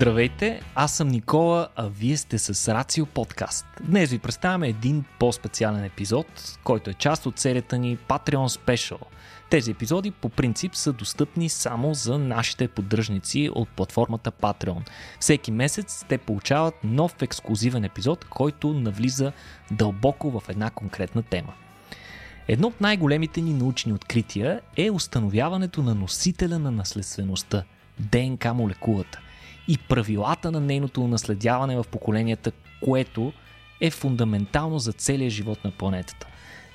Здравейте, аз съм Никола, а вие сте с Рацио Подкаст. Днес ви представяме един по-специален епизод, който е част от серията ни Patreon Special. Тези епизоди по принцип са достъпни само за нашите поддръжници от платформата Patreon. Всеки месец те получават нов ексклюзивен епизод, който навлиза дълбоко в една конкретна тема. Едно от най-големите ни научни открития е установяването на носителя на наследствеността – ДНК молекулата и правилата на нейното наследяване в поколенията, което е фундаментално за целия живот на планетата.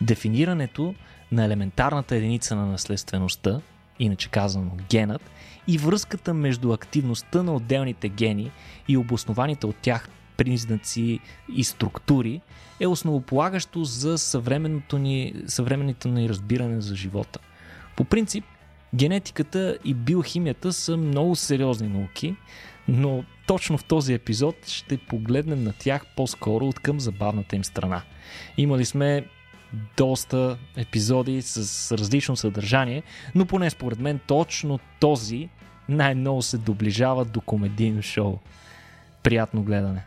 Дефинирането на елементарната единица на наследствеността, иначе казано генът, и връзката между активността на отделните гени и обоснованите от тях признаци и структури е основополагащо за съвременното ни, съвременното ни разбиране за живота. По принцип, генетиката и биохимията са много сериозни науки, но точно в този епизод ще погледнем на тях по-скоро от към забавната им страна. Имали сме доста епизоди с различно съдържание, но поне според мен точно този най-много се доближава до комедийно шоу. Приятно гледане!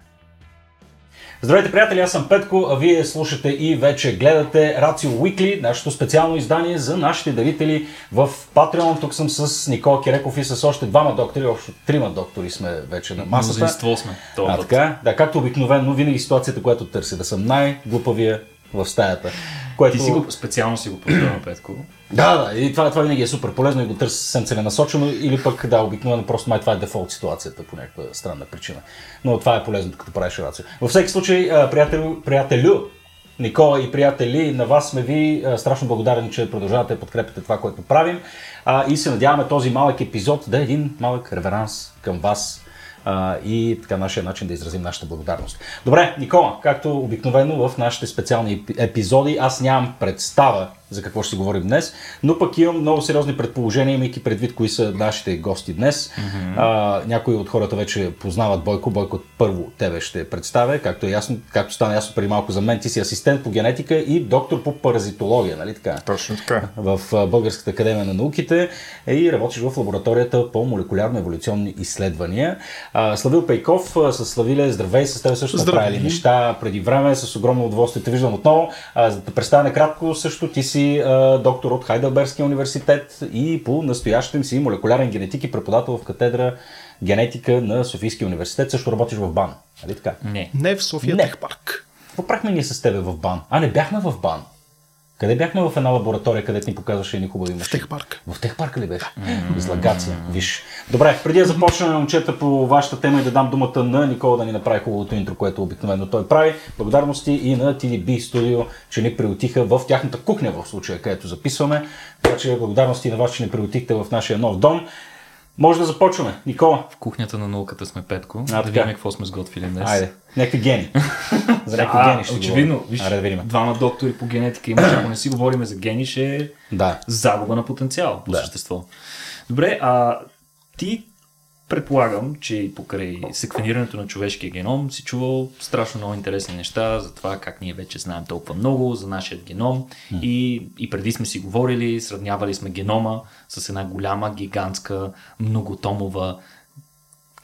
Здравейте, приятели, аз съм Петко, а вие слушате и вече гледате Рацио Weekly, нашето специално издание за нашите дарители в Patreon. Тук съм с Никола Киреков и с още двама доктори, още трима доктори сме вече на масата. Мнозинство сме. А, така, да, както обикновено, винаги ситуацията, която търси, да съм най-глупавия в стаята. Което... Ти си го, специално си го поздравя, Петко. Да, да, и това, това винаги е супер полезно и го търся съвсем целенасочено, или пък да, обикновено просто май това е дефолт ситуацията по някаква странна причина. Но това е полезно, като правиш рацио. Във всеки случай, приятел, приятелю, Никола и приятели, на вас сме ви страшно благодарни, че продължавате да подкрепите това, което правим. и се надяваме този малък епизод да е един малък реверанс към вас, и така нашия начин да изразим нашата благодарност. Добре, Никола, както обикновено в нашите специални епизоди, аз нямам представа за какво ще си говорим днес, но пък имам много сериозни предположения, имайки предвид кои са нашите гости днес. Mm-hmm. А, някои от хората вече познават Бойко. Бойко първо тебе ще представя, както, е ясно, както стана ясно преди малко за мен. Ти си асистент по генетика и доктор по паразитология, нали така? Точно така. В Българската академия на науките и работиш в лабораторията по молекулярно-еволюционни изследвания. А, Славил Пейков с Славиле, здравей, с теб също направили неща преди време, с огромно удоволствие те виждам отново. А, да представя накратко също, ти си си а, доктор от Хайдълбергския университет и по настоящем си молекулярен генетик и преподавател в катедра генетика на Софийския университет. Също работиш в БАН, нали така? Не. Не в София не. Техпарк. Какво правихме ние с тебе в БАН? А, не бяхме в БАН. Къде бяхме в една лаборатория, където ни показваше едни хубави машини? В Техпарк. В Техпарка ли беше? Mm-hmm. Излагация, виж. Добре, преди да започнем, момчета, по вашата тема и да дам думата на Никола да ни направи хубавото интро, което обикновено той прави. Благодарности и на TDB Studio, че ни приотиха в тяхната кухня в случая, където записваме. Така че благодарности на вас, че ни приотихте в нашия нов дом. Може да започваме. Никола. В кухнята на науката сме Петко. А, да видим какво сме сготвили днес. Айде. Някакви гени. За някакви гени ще Очевидно. Виж, Айде, да видим. двама доктори по генетика имаш. Ако не си говорим за гени, ще е да. загуба на потенциал по да. същество. Добре, а ти Предполагам, че и покрай секвенирането на човешкия геном си чувал страшно много интересни неща за това как ние вече знаем толкова много за нашия геном mm. и, и преди сме си говорили, сравнявали сме генома с една голяма, гигантска, многотомова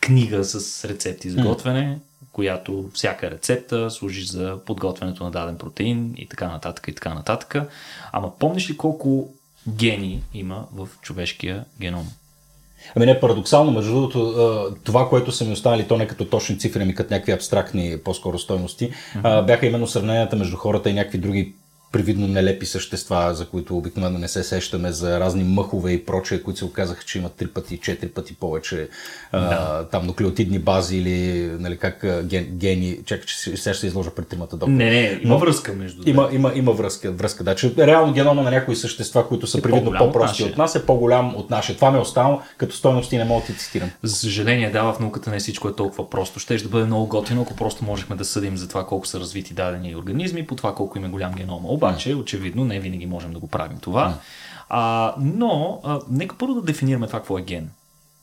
книга с рецепти за готвене, mm. Която всяка рецепта служи за подготвянето на даден протеин и така нататък и така нататък. Ама помниш ли колко гени има в човешкия геном? Ами не, парадоксално, между другото, това, което са ми останали, то не като точни цифри, ами като някакви абстрактни по-скоро стойности, mm-hmm. бяха именно сравненията между хората и някакви други привидно нелепи същества, за които обикновено не се сещаме, за разни мъхове и прочее, които се оказаха, че имат три пъти, четири пъти повече да. а, там нуклеотидни бази или нали, как ген, гени. Чакай, че сега ще се изложа пред тримата доктора. Не, не, има връзка между Има, има, има връзка, връзка, да. Че реално генома на някои същества, които са е привидно по-прости от, от нас, е по-голям от нашия. Това ме е останало като стойности, не мога да ти цитирам. За съжаление, да, в науката не всичко е толкова просто. Ще да бъде много готино, ако просто можехме да съдим за това колко са развити дадени организми, по това колко им е голям генома обаче, очевидно, не винаги можем да го правим това. А, но, а, нека първо да дефинираме това какво е ген.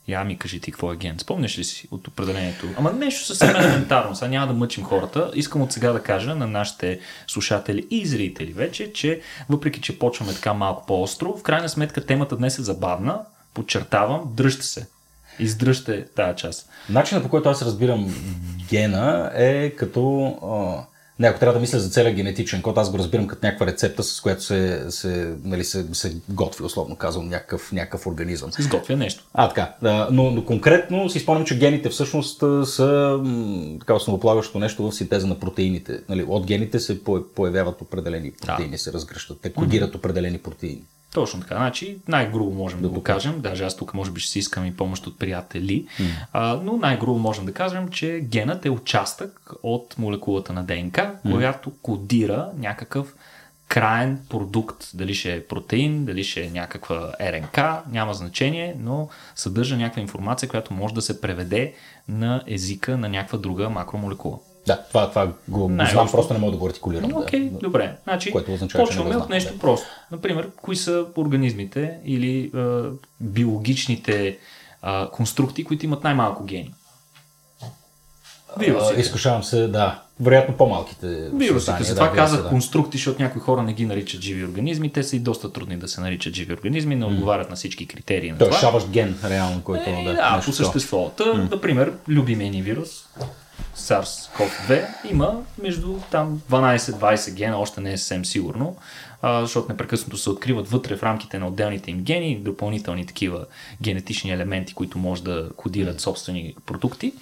Я ми кажи ти какво е ген. Спомняш ли си от определението? Ама нещо съвсем елементарно. Сега няма да мъчим хората. Искам от сега да кажа на нашите слушатели и зрители вече, че въпреки, че почваме така малко по-остро, в крайна сметка темата днес е забавна. Подчертавам, дръжте се. издръжте тази част. Начинът по който аз разбирам гена е като... А, не, ако трябва да мисля за целия генетичен код, аз го разбирам като някаква рецепта, с която се, се, нали, се, се готви, условно казвам, някакъв, някакъв организъм. Се изготвя нещо. А, така. Да, но, но конкретно си спомням, че гените всъщност са така основополагащо нещо в синтеза на протеините. Нали, от гените се по- появяват определени протеини, се разгръщат. Те кодират определени протеини. Точно така. Значи, най-грубо можем да, го кажем. Даже аз тук може би ще си искам и помощ от приятели. А, но най-грубо можем да кажем, че генът е участък от молекулата на ДНК, която кодира някакъв краен продукт. Дали ще е протеин, дали ще е някаква РНК, няма значение, но съдържа някаква информация, която може да се преведе на езика на някаква друга макромолекула. Да, това, това го, Най-общо. знам, просто не мога да го артикулирам. Окей, да. добре. Значи, Което означава, почваме не го от знам, нещо да. просто. Например, кои са организмите или е, биологичните е, конструкти, които имат най-малко гени? А, Вирусите. изкушавам се, да. Вероятно по-малките. Вирусите. създания, Затова да, казах да. конструкти, защото някои хора не ги наричат живи организми. Те са и доста трудни да се наричат живи организми, не отговарят на всички критерии на Той е шаващ ген, реално, който Е, да, да, нещо по същество. Та, например, любимия ни вирус, SARS-CoV-2, има между там 12-20 гена, още не е съвсем сигурно, защото непрекъснато се откриват вътре в рамките на отделните им гени, допълнителни такива генетични елементи, които може да кодират собствени продукти.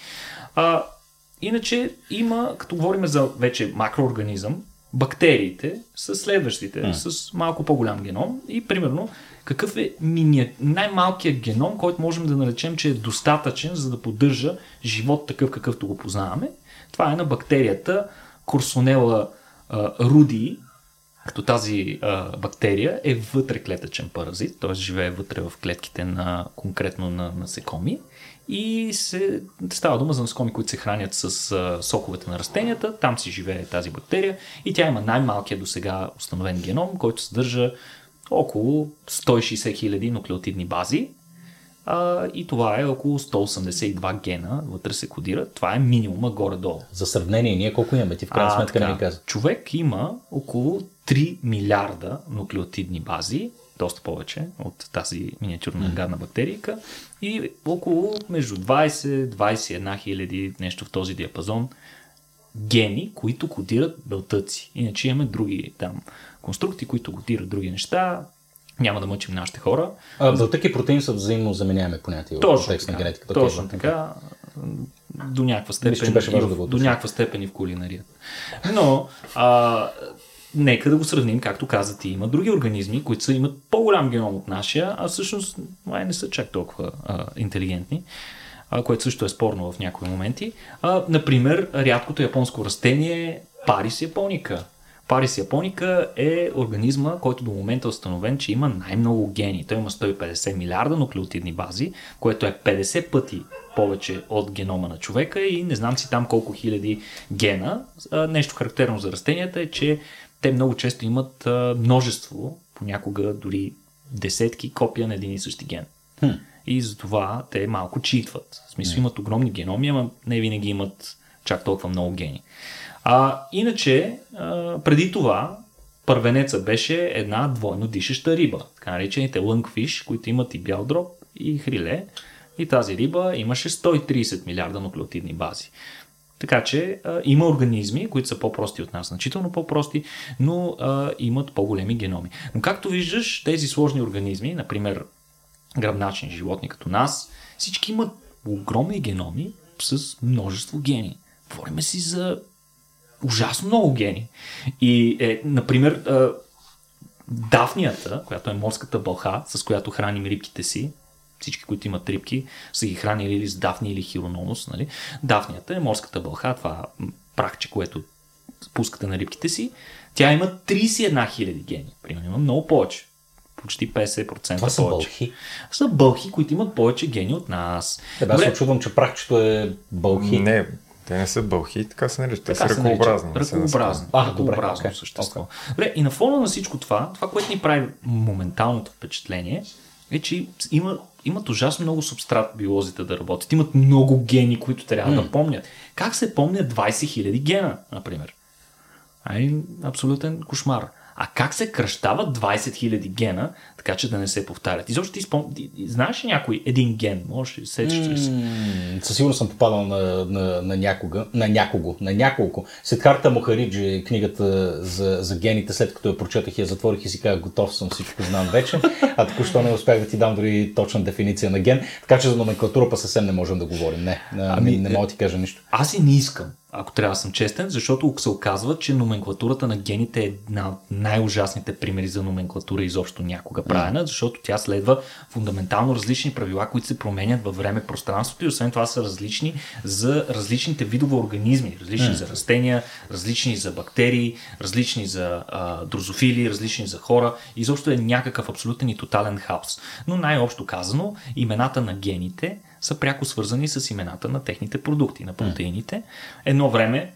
Иначе има, като говорим за вече макроорганизъм, бактериите са следващите, с малко по-голям геном и примерно какъв е миния... най-малкият геном, който можем да наречем, че е достатъчен, за да поддържа живот такъв, какъвто го познаваме. Това е на бактерията Курсонела руди, като тази а, бактерия е вътреклетъчен паразит, т.е. живее вътре в клетките на конкретно на насекоми и се, става дума за насекоми, които се хранят с а, соковете на растенията, там си живее тази бактерия и тя има най-малкият до сега установен геном, който съдържа около 160 000 нуклеотидни бази а, и това е около 182 гена, вътре се кодират. Това е минимума горе-долу. За сравнение, ние колко имаме? Ти в крайна сметка не ми каза. Човек има около 3 милиарда нуклеотидни бази, доста повече от тази миниатюрна гадна бактерийка и около между 20-21 хиляди, нещо в този диапазон, гени, които кодират белтъци. Иначе имаме други там конструкти, които кодират други неща. Няма да мъчим нашите хора. А, белтък и протеин са взаимно заменяеми понятия в Точно контекст на генетиката. Точно така. До някаква степен, Мисля, че беше и в- да до някаква степен и в кулинарията. Но, а, нека да го сравним, както каза ти. Има други организми, които са, имат по-голям геном от нашия, а всъщност май не са чак толкова а, интелигентни, а, което също е спорно в някои моменти. А, например, рядкото японско растение Парис японика. Парис японика е организма, който до момента е установен, че има най-много гени. Той има 150 милиарда нуклеотидни бази, което е 50 пъти повече от генома на човека и не знам си там колко хиляди гена. Нещо характерно за растенията е, че те много често имат а, множество, понякога дори десетки копия на един и същи ген. И затова те малко читват. В смисъл имат огромни геноми, ама не винаги имат чак толкова много гени. А, иначе, а, преди това, първенеца беше една двойно дишаща риба, така наречените лънгфиш, които имат и бял дроб и хриле. И тази риба имаше 130 милиарда нуклеотидни бази. Така че а, има организми, които са по-прости от нас, значително по-прости, но а, имат по-големи геноми. Но както виждаш, тези сложни организми, например гръбначни животни като нас, всички имат огромни геноми с множество гени. Говориме си за ужасно много гени. И, е, например, а, дафнията, която е морската бълха, с която храним рибките си, всички, които имат рибки, са ги хранили или с дафни или хирононус. Нали? Дафнията е морската бълха, това прахче, което пускате на рибките си. Тя има 31 000 гени. Примерно има много повече. Почти 50% Това са повече. бълхи. Са бълхи, които имат повече гени от нас. Е, аз се очудвам, че прахчето е бълхи. Не, те не са бълхи, така се наричат. Те са ръкообразни. Ръкообразни. А, Ръкообразно окей, същество. Добре, и на фона на всичко това, това, което ни прави моменталното впечатление, е, че има, имат ужасно много субстрат биолозите да работят. Имат много гени, които трябва да помнят. Как се помнят 20 000 гена, например? Ай, абсолютен кошмар. А как се кръщават 20 000 гена, така че да не се повтарят. Изобщо ти спом... знаеш ли някой един ген? Може ли сечеш ли? М, Със сигурност съм попадал на, на, на, някога, на някого, на няколко. След карта Мохариджи, книгата за, за гените, след като я прочетах и я затворих и си казах, готов съм, всичко знам вече, а току-що не успях да ти дам дори точна дефиниция на ген, така че за номенклатура па съвсем не можем да говорим. Не, ами, не мога да ти кажа нищо. Аз и не искам, ако трябва да съм честен, защото се оказва, че номенклатурата на гените е една от най-ужасните примери за номенклатура изобщо някога правена, защото тя следва фундаментално различни правила, които се променят във време пространството и освен това са различни за различните видове организми, различни за растения, различни за бактерии, различни за а, дрозофили, различни за хора. Изобщо е някакъв абсолютен и тотален хаос. Но най-общо казано, имената на гените са пряко свързани с имената на техните продукти, на протеините. Едно време,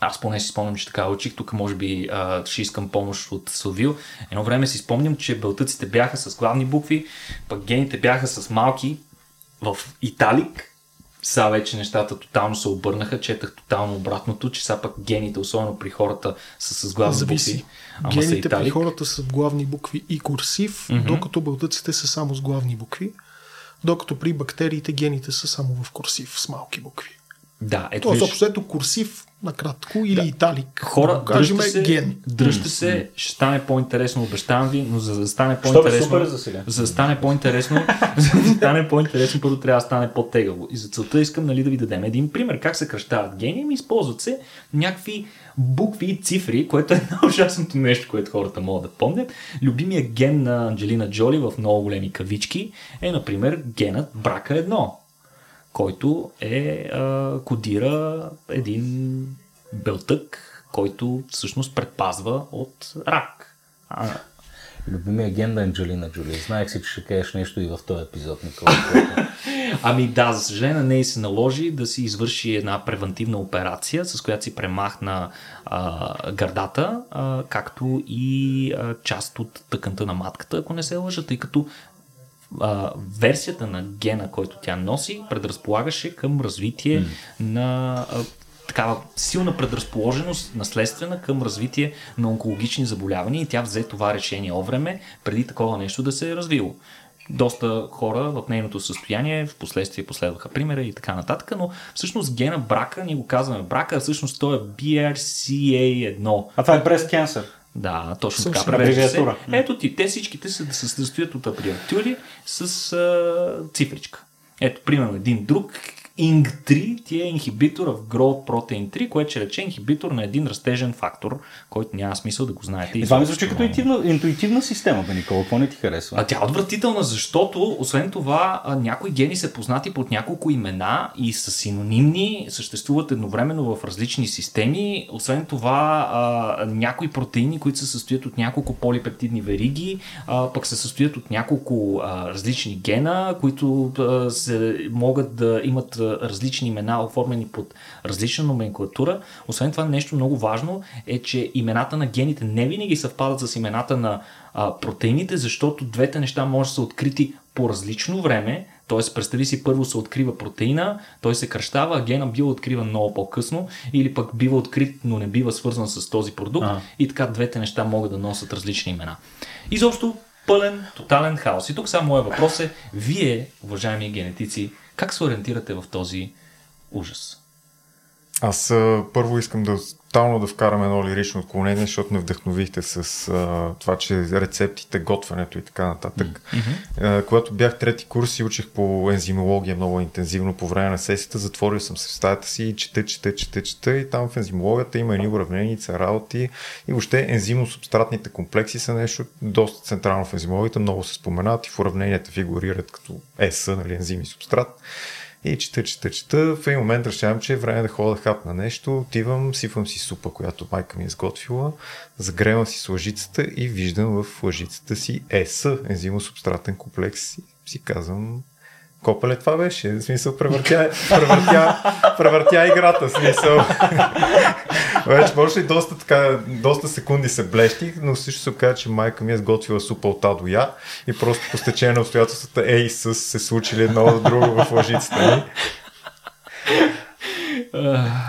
аз поне си спомням, че така учих, тук може би а, ще искам помощ от Силвил. Едно време си спомням, че белтъците бяха с главни букви, пък гените бяха с малки в италик. Сега вече нещата тотално се обърнаха, четах тотално обратното, че сега пък гените, особено при хората, са с главни Зависи. букви. Ама са Гените при италик. хората са главни букви и курсив, докато бълтъците са само с главни букви, докато при бактериите гените са само в курсив с малки букви. Да, ето Тоест, общо взето курсив, накратко, или италик. Хора, да кажем се, ген. дръжте се, ще стане по-интересно, обещавам ви, но за да стане бе, по-интересно, супер е за сега. за да стане по-интересно, за да стане по-интересно, първо трябва да стане по-тегаво. И за целта искам нали, да ви дадем един пример. Как се кръщават гени? Ми използват се някакви букви и цифри, което е най-ужасното нещо, което хората могат да помнят. Любимия ген на Анджелина Джоли в много големи кавички е, например, генът брака 1 който е а, кодира един белтък, който всъщност предпазва от рак. А, Любимия ген на Анджелина Джоли. Знаех си, че ще кажеш нещо и в този епизод, Никола. ами да, за съжаление нея се наложи да си извърши една превентивна операция, с която си премахна а, гърдата, а, както и а, част от тъканта на матката, ако не се лъжа, тъй като а, версията на гена, който тя носи, предразполагаше към развитие mm. на а, такава силна предразположеност, наследствена към развитие на онкологични заболявания и тя взе това решение о време, преди такова нещо да се е развило. Доста хора в нейното състояние в последствие последваха примера и така нататък, но всъщност гена брака, ние го казваме брака, всъщност той е BRCA1. А това е breast cancer. Да, точно Също така. Превежда се. абревиатура. Ето ти, те всичките се се състоят от абревиатури с а, цифричка. Ето, примерно, един друг ING3 ти е инхибитор в Growth Protein 3, което ще рече инхибитор на един растежен фактор, който няма смисъл да го знаете. И това ми звучи като интуитивна, интуитивна система, бе, Никола. Какво не ти харесва? А тя е отвратителна, защото освен това някои гени са познати под няколко имена и са синонимни, съществуват едновременно в различни системи. Освен това, а, някои протеини, които се състоят от няколко полипептидни вериги, а, пък се състоят от няколко а, различни гена, които а, се, могат да имат различни имена, оформени под различна номенклатура. Освен това, нещо много важно е, че имената на гените не винаги съвпадат с имената на а, протеините, защото двете неща може да са открити по различно време. Т.е. представи си, първо се открива протеина, той се кръщава, а гена бива откриван много по-късно, или пък бива открит, но не бива свързан с този продукт. А. И така двете неща могат да носят различни имена. Изобщо пълен, тотален хаос. И тук само моят въпрос е, вие, уважаеми генетици, как се ориентирате в този ужас? Аз а, първо искам да тотално да вкарам едно лирично отклонение, защото ме вдъхновихте с а, това, че рецептите, готвенето и така нататък. Mm-hmm. А, когато бях трети курс и учих по ензимология много интензивно по време на сесията, затворил съм се в стаята си и чета, чета, чета, чета и там в ензимологията има едни уравненица, работи и въобще ензимосубстратните комплекси са нещо доста централно в ензимологията, много се споменават и в уравненията фигурират като ЕС, нали, ензим и субстрат. И чета, чета, чета. В един момент решавам, че е време да ходя да хапна нещо. Отивам, сипвам си супа, която майка ми е сготвила, загревам си с лъжицата и виждам в лъжицата си ЕС, ензимосубстратен комплекс. И си казвам, Копале това беше. В смисъл, превъртя, превъртя, превъртя играта. В смисъл. Вече може и доста, така, доста секунди се блещих, но също се оказа, че майка ми е сготвила супа от Я и просто по стечение на обстоятелствата Е и С се случили едно друго в лъжицата ми.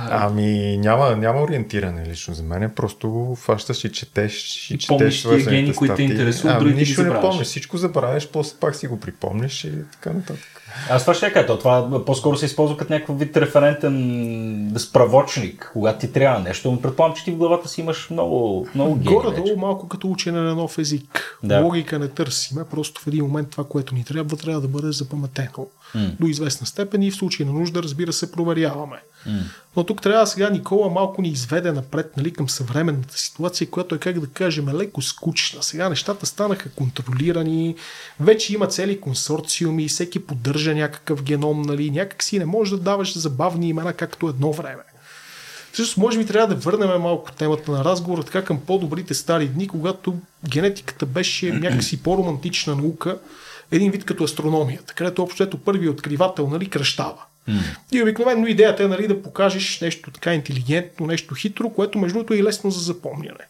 Ами няма, няма ориентиране лично за мен, просто фащаш и четеш и, четеш помниш тия гени, които те интересуват, Ами, нищо не забравяш. помниш, всичко забравяш, после пак си го припомниш и така нататък. Аз това ще кажа, то това по-скоро се използва като някакъв вид референтен справочник, когато ти трябва нещо. Но предполагам, че ти в главата си имаш много, много гени Горе-долу малко като учене на нов език. Да. Логика не търсиме, просто в един момент това, което ни трябва, трябва да бъде запаметено. До известна степен и в случай на нужда, разбира се, проверяваме. Но тук трябва сега Никола малко ни изведе напред нали, към съвременната ситуация, която е, как да кажем, леко скучна. Сега нещата станаха контролирани, вече има цели консорциуми, всеки поддържа някакъв геном, нали, някак си не можеш да даваш забавни имена, както едно време. Всъщност, може би трябва да върнем малко темата на разговора така към по-добрите стари дни, когато генетиката беше някакси по-романтична наука, един вид като астрономията, където общо ето първият откривател нали, кръщава. И обикновено идеята е нали, да покажеш нещо така интелигентно, нещо хитро, което между другото е лесно за запомняне.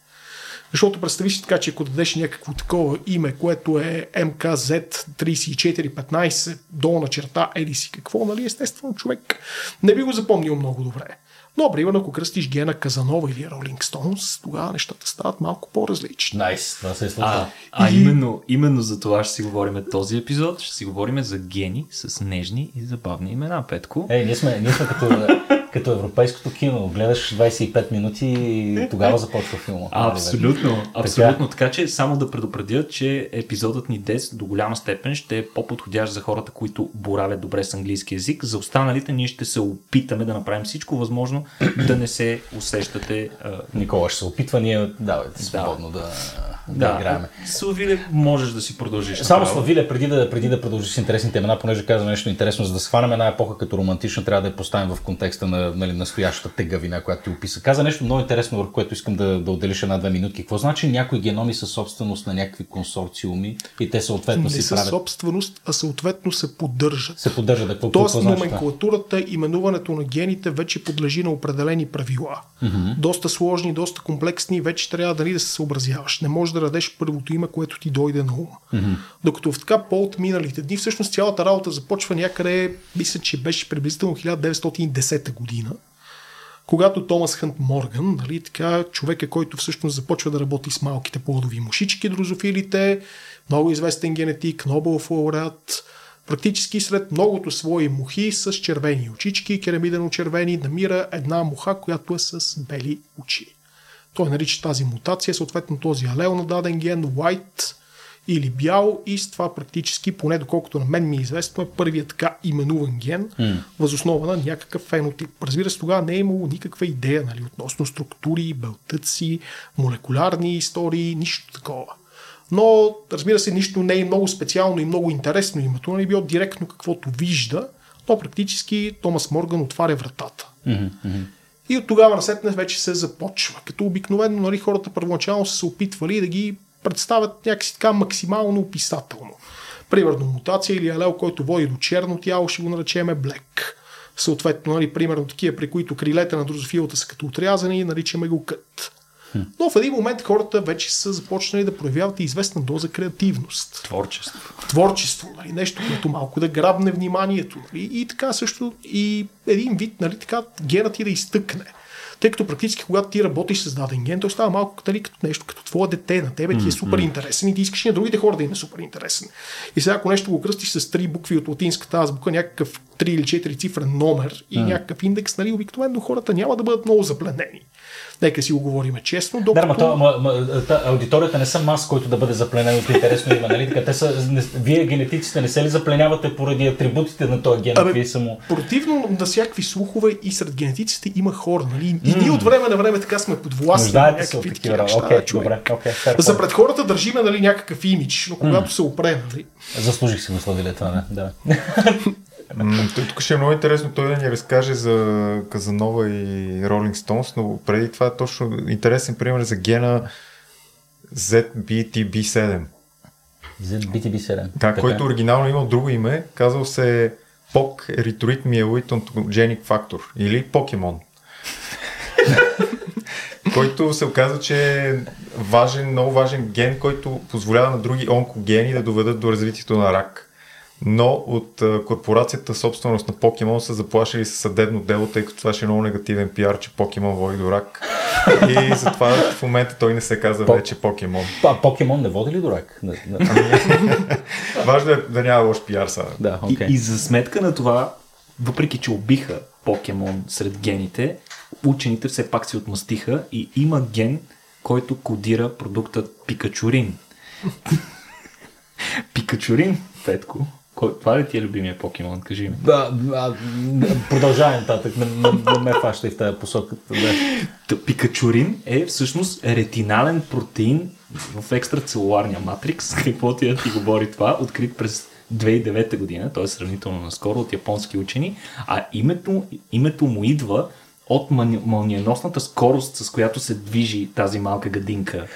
Защото представи си така, че ако дадеш някакво такова име, което е МКЗ3415, долна черта, еди си какво, нали, естествено човек не би го запомнил много добре. Но, примерно, ако кръстиш гена Казанова или Ролинг Стоунс, тогава нещата стават малко по-различни. Найс, това се е случило. А, а И- именно, именно за това ще си говорим този епизод. Ще си говорим за гени с нежни и забавни имена, Петко. Ей, ние сме, ние сме като, като европейското кино. Гледаш 25 минути и тогава започва филма. А, абсолютно, абсолютно. Така че само да предупредя, че епизодът ни днес до голяма степен ще е по-подходящ за хората, които боравят добре с английски язик. За останалите ние ще се опитаме да направим всичко възможно да не се усещате. а, Никола ще се опитва, ние давайте свободно да, да, да, играем. Славиле, можеш да си продължиш. Само направо. Славиле, преди да, преди да продължи с интересните имена, понеже каза нещо интересно, за да схванем една епоха като романтична, трябва да я поставим в контекста на нали, настоящата тегавина, която ти описа. Каза нещо много интересно, върху което искам да, да отделиш една-две минутки. Какво значи някои геноми са собственост на някакви консорциуми и те съответно Не си са правят, собственост, а съответно се поддържат. се поддържат. Какво, Тоест, какво значи номенклатурата, именуването на гените вече подлежи на определени правила. Доста сложни, доста комплексни, вече трябва дали да се съобразяваш. Не можеш да дадеш първото име, което ти дойде на ум. Докато в така по-от миналите дни, всъщност цялата работа започва някъде, мисля, че беше приблизително 1910 година, когато Томас Хънт Морган, нали, така, човек е, който всъщност започва да работи с малките плодови мушички, дрозофилите, много известен генетик, Нобелов лауреат, практически сред многото свои мухи с червени очички, керамидено червени, намира една муха, която е с бели очи. Той нарича тази мутация, съответно този алел на даден ген, white или бял и с това практически, поне доколкото на мен ми е известно, е първият така именуван ген, mm. възоснова на някакъв фенотип. Разбира се, тогава не е имало никаква идея нали, относно структури, белтъци, молекулярни истории, нищо такова. Но, разбира се, нищо не е много специално и много интересно името, не е било директно каквото вижда, но практически Томас Морган отваря вратата. И от тогава насетне вече се започва. Като обикновено нали, хората първоначално са се опитвали да ги представят някакси така максимално описателно. Примерно мутация или алел, който води до черно тяло, ще го наречеме блек. Съответно, нали, примерно такива, при които крилете на дрозофилата са като отрязани, наричаме го кът. Но в един момент хората вече са започнали да проявяват и известна доза креативност Творчество. творчество, нали, нещо, което малко да грабне вниманието. Нали, и така също и един вид, нали, така, генът ти да изтъкне. Тъй като практически, когато ти работиш с даден ген, той става малко нали, като нещо, като твое дете на тебе, ти е супер интересен и ти искаш и на другите хора да им е супер интересен. И сега, ако нещо го кръстиш с три букви от латинската азбука, някакъв 3 или 4 цифрен номер и някакъв индекс, нали, обикновено хората няма да бъдат много запленени. Нека си го говорим честно, Да, докато... ма, то, ма, ма, та, аудиторията не са мас, който да бъде запленен от интересно име, нали? Така, те са, не, вие генетиците не се ли запленявате поради атрибутите на този ген? Абе, Вие само... Противно на всякакви слухове и сред генетиците има хора, нали? И ние от време на време така сме подвластни на някакви такива. неща. Човек. добре, За пред хората държиме нали, някакъв имидж, но когато се опре, нали? Заслужих си го славиле това, не? М, той тук ще е много интересно той да ни разкаже за Казанова и Ролинг Стоунс, но преди това е точно интересен пример за гена ZBTB7. За BTB7. Да, който оригинално имал друго име, казал се POC Erythroid Myeloid Ontogenic Factor или Покемон. който се оказа, че е важен, много важен ген, който позволява на други онкогени да доведат до развитието на рак. Но от корпорацията собственост на Покемон са заплашили с съдебно дело, тъй като това ще е много негативен пиар, че Покемон води до рак. И затова в момента той не се казва По- вече Покемон. А покемон не води ли до рак? Не. Важно е да няма лош пиар сега. Да, И, окей. и за сметка на това, въпреки че убиха покемон сред гените, учените все пак се отмъстиха и има ген, който кодира продуктът Пикачурин. Пикачурин, Петко, кой, това ли ти е любимия покемон? Кажи ми. Да, а, продължавай нататък, не, не, не ме фащай в тази посока. Да. Пикачурин е всъщност ретинален протеин в екстрацелуларния матрикс, какво ти да ти говори това, открит през 2009 година, т.е. сравнително наскоро от японски учени, а името, името му идва от мълниеносната скорост, с която се движи тази малка гадинка.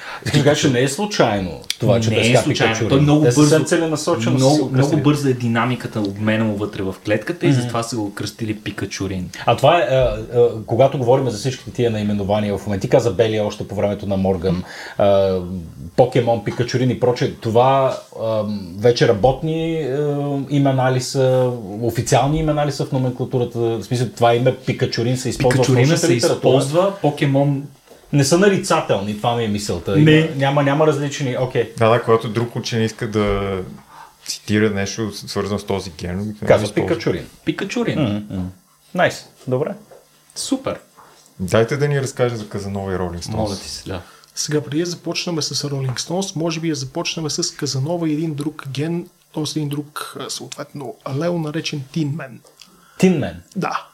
Кажеш, че не е случайно това, че не е случайно. Пикачу. Той много Те бързо, целенасочено много, го много бърза е динамиката, обмена му вътре в клетката и затова са го кръстили Пикачурин. А това е, а, а, когато говорим за всичките тия наименования, в момента ти каза Белия още по времето на Морган, а, Покемон, Пикачурин и прочее, това вече работни имена ли са, официални имена ли са в номенклатурата? В смисъл, това име Пикачурин се използва научната се използва, покемон Не са нарицателни, това ми е мисълта. Не. Има, няма, няма различни, окей. Да, да, когато друг учен иска да цитира нещо свързано с този ген, Казва. Пикачурин. Пикачурин. Найс, добре. Супер. Дайте да ни разкаже за Казанова и Ролинг Стоунс. Моля ти се, да. Сега, преди да започнем с Rolling Stones, може би да започнем с Казанова и един друг ген, т.е. един друг, съответно, алел, наречен Тинмен. Тинмен. Да.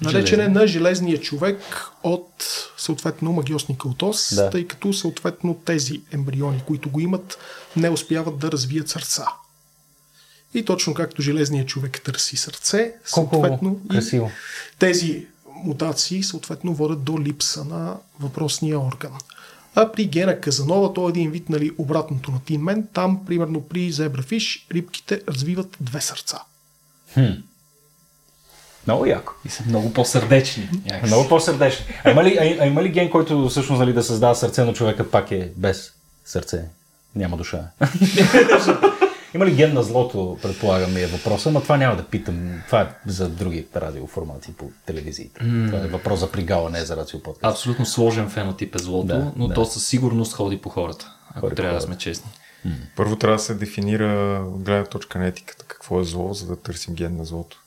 Наречен е на железния човек от съответно магиосника от Ос, Да. тъй като съответно тези ембриони, които го имат, не успяват да развият сърца. И точно както железният човек търси сърце, Колко съответно красиво. тези мутации съответно водят до липса на въпросния орган. А при гена Казанова, то е един вид нали, обратното на Тинмен, там примерно при зебрафиш рибките развиват две сърца. Много яко. И са много по-сърдечни. някакси. Много по-сърдечни. А има ли, а, а има ли ген, който всъщност нали, да създава сърце, но човека пак е без сърце? Няма душа. има ли ген на злото, предполагам ми е въпроса, но това няма да питам. Това е за други радиоформации по телевизиите. Това е въпрос за пригала, не е за радиоподкаст. Абсолютно сложен фенотип е злото, Да, но да. то със сигурност ходи по хората. Ако Ходи трябва да сме честни. Първо трябва да се дефинира от гледна точка на етиката какво е зло, за да търсим ген на злото.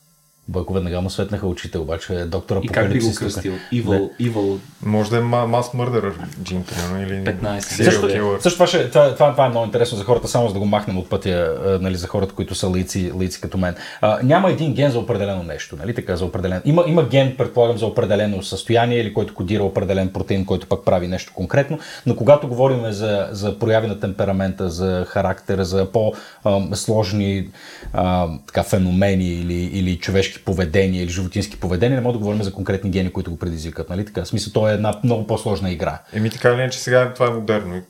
Бойко веднага му светнаха очите, обаче е доктор И как би го кръстил? Evil, evil Може да е ма- мас мърдър джин, примерно, или 15. serial Също, също това, ще, това, това, това е много интересно за хората, само за да го махнем от пътя, нали, за хората, които са лейци, лейци като мен. А, няма един ген за определено нещо, нали така, за определен. Има, има ген, предполагам, за определено състояние или който кодира определен протеин, който пък прави нещо конкретно, но когато говорим за, за прояви на темперамента, за характера, за по-сложни така, феномени или, или човешки поведения или животински поведения, не може да говорим за конкретни гени, които го предизвикат. Нали? Така, в смисъл, то е една много по-сложна игра. Еми така или иначе сега това е модерно и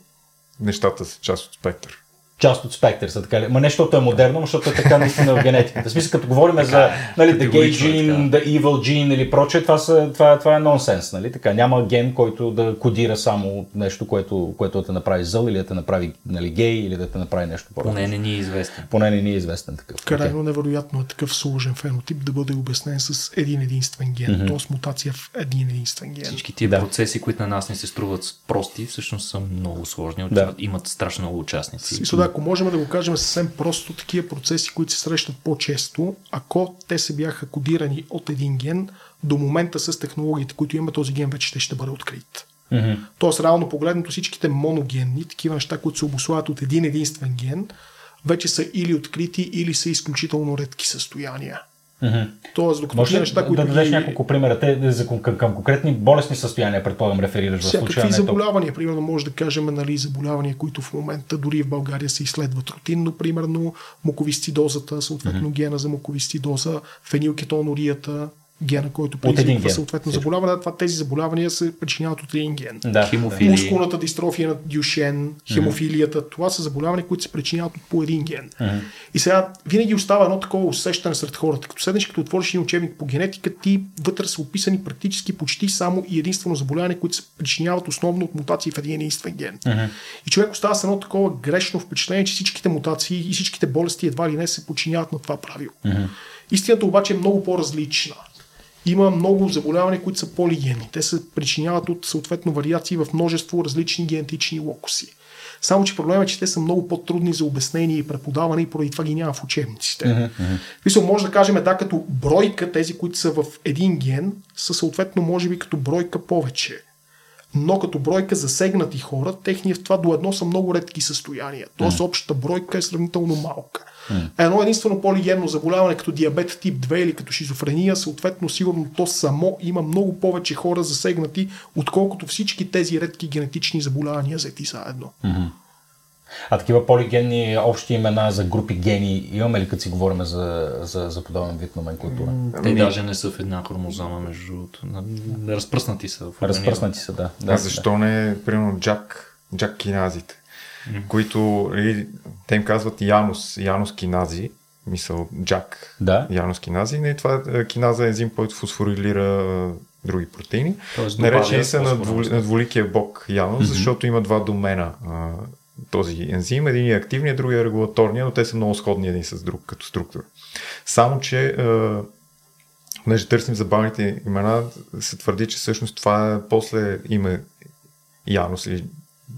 нещата са част от спектър. Част от спектър са така. ли? Ма не защото е модерно, но защото е така наистина в генетиката. В смисъл, като говорим за нали, the gay е gene, the evil gene или прочее, това, са, това, това е нонсенс. Нали? Така, няма ген, който да кодира само нещо, което, което да те направи зъл или да те направи нали, гей или да те направи нещо по Поне не ни е известен. Поне не ни е известен такъв. Крайно невероятно е такъв сложен фенотип да бъде обяснен с един единствен ген, mm-hmm. т.е. мутация в един единствен ген. Всички тия Да. процеси, които на нас не се струват прости, всъщност са много сложни. Да. Имат страшно много участници. Смисъл, да, ако можем да го кажем съвсем просто, такива процеси, които се срещат по-често, ако те се бяха кодирани от един ген, до момента с технологиите, които има този ген, вече ще, ще бъде открит. Mm-hmm. Тоест, реално погледнато всичките моногенни, такива неща, които се обославят от един единствен ген, вече са или открити, или са изключително редки състояния. Mm-hmm. Тоест, докато Може неща, да, които да дадеш ги- няколко примера? Те за, към, към конкретни болестни състояния, предполагам, реферираш в случая. Всякакви заболявания, примерно може да кажем нали, заболявания, които в момента дори в България се изследват рутинно, примерно муковисцидозата, съответно mm-hmm. гена за муковисцидоза, фенилкетонурията, гена, който предизвиква съответно заболяване. Това, тези заболявания се причиняват от един ген. Да, Хемофилия. Мускулната дистрофия на Дюшен, хемофилията, това са заболявания, които се причиняват от по един ген. И сега винаги остава едно такова усещане сред хората. Като седнеш, като отвориш един учебник по генетика, ти вътре са описани практически почти само и единствено заболявания, които се причиняват основно от мутации в един единствен ген. И човек остава с едно такова грешно впечатление, че всичките мутации и всичките болести едва ли не се подчиняват на това правило. Истината обаче е много по-различна. Има много заболявания, които са полигенни. Те се причиняват от съответно вариации в множество различни генетични локуси. Само, че проблемът е, че те са много по-трудни за обяснение и преподаване и поради това ги няма в учебниците. Mm-hmm. може да кажем да, като бройка, тези, които са в един ген, са съответно, може би, като бройка повече. Но като бройка засегнати хора, техния в това до едно са много редки състояния. Тоест общата бройка е сравнително малка. Едно единствено полигенно заболяване като диабет тип 2 или като шизофрения, съответно сигурно то само има много повече хора засегнати, отколкото всички тези редки генетични заболявания взети заедно. А такива полигенни общи имена за групи гени имаме ли, като си говорим за, за, за подобен вид номенклатура? Те Ами- даже не са в една хромозома, между другото. На- Разпръснати са в. Разпръснати са, да. да А защо не, примерно, джак, джак киназите, които нали, те им казват Янус, Янус кинази, мисъл джак Да. Янус кинази, не, това е киназа е ензим, който фосфорилира други протеини. Наречени са на, дву, на двуликия бог Янус, защото има два домена този ензим. Един е активният, другия е регулаторния, но те са много сходни един с друг като структура. Само, че понеже търсим забавните имена, се твърди, че всъщност това е после име Янус или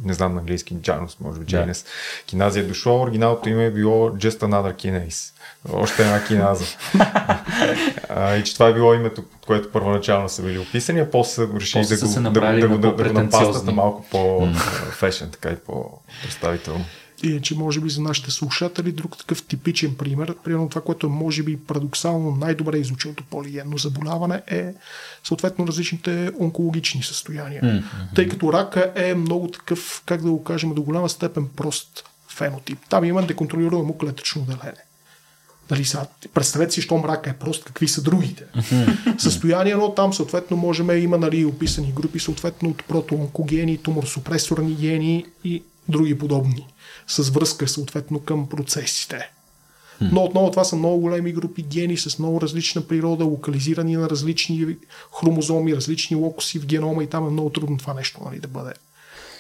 не знам на английски, Janus, може би Janus. Киназа е дошло, оригиналното име е било Just Another Kinase. Още една киназа. а, и че това е било името, което първоначално са били описани, а после са решили После да го, да, да, да, да го напаснат на малко по-фешен, така и по-представително. Иначе, може би за нашите слушатели, друг такъв типичен пример, примерно това, което е може би парадоксално най-добре изученото полигенно заболяване е съответно различните онкологични състояния. Mm-hmm. Тъй като рака е много такъв, как да го кажем, до голяма степен прост фенотип. Там има деконтролируемо клетъчно деление. Дали са, представете си, щом рака е прост, какви са другите състояния, но там съответно можем, има нали, описани групи съответно от протоонкогени, туморсупресорни гени и други подобни, с връзка съответно към процесите. Но отново това са много големи групи гени с много различна природа, локализирани на различни хромозоми, различни локуси в генома и там е много трудно това нещо нали, да бъде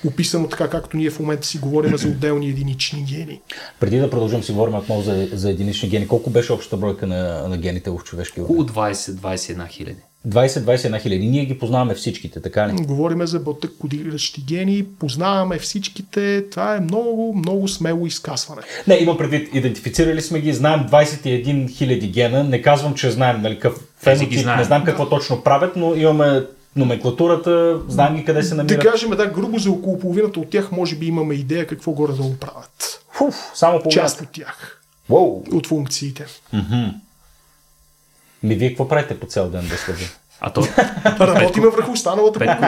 описано така, както ние в момента си говорим за отделни единични гени. Преди да продължим си говорим отново за, за единични гени, колко беше общата бройка на, на гените в организъм? Около 20-21 хиляди. 20-21 хиляди. Ние ги познаваме всичките, така ли? Говориме за бълтък кодиращи гени, познаваме всичките. Това е много, много смело изказване. Не, имам предвид, идентифицирали сме ги, знаем 21 хиляди гена, не казвам, че знаем нали, какъв фенотип, знаем. не знам какво точно правят, но имаме номенклатурата, знаем ги къде се Да намират. кажем, да, грубо за около половината от тях може би имаме идея какво горе да го правят. Фуф, само по Част от тях, Уоу. от функциите. Ми вие какво правите по цял ден да следи? А то, Работиме върху останалата Петко.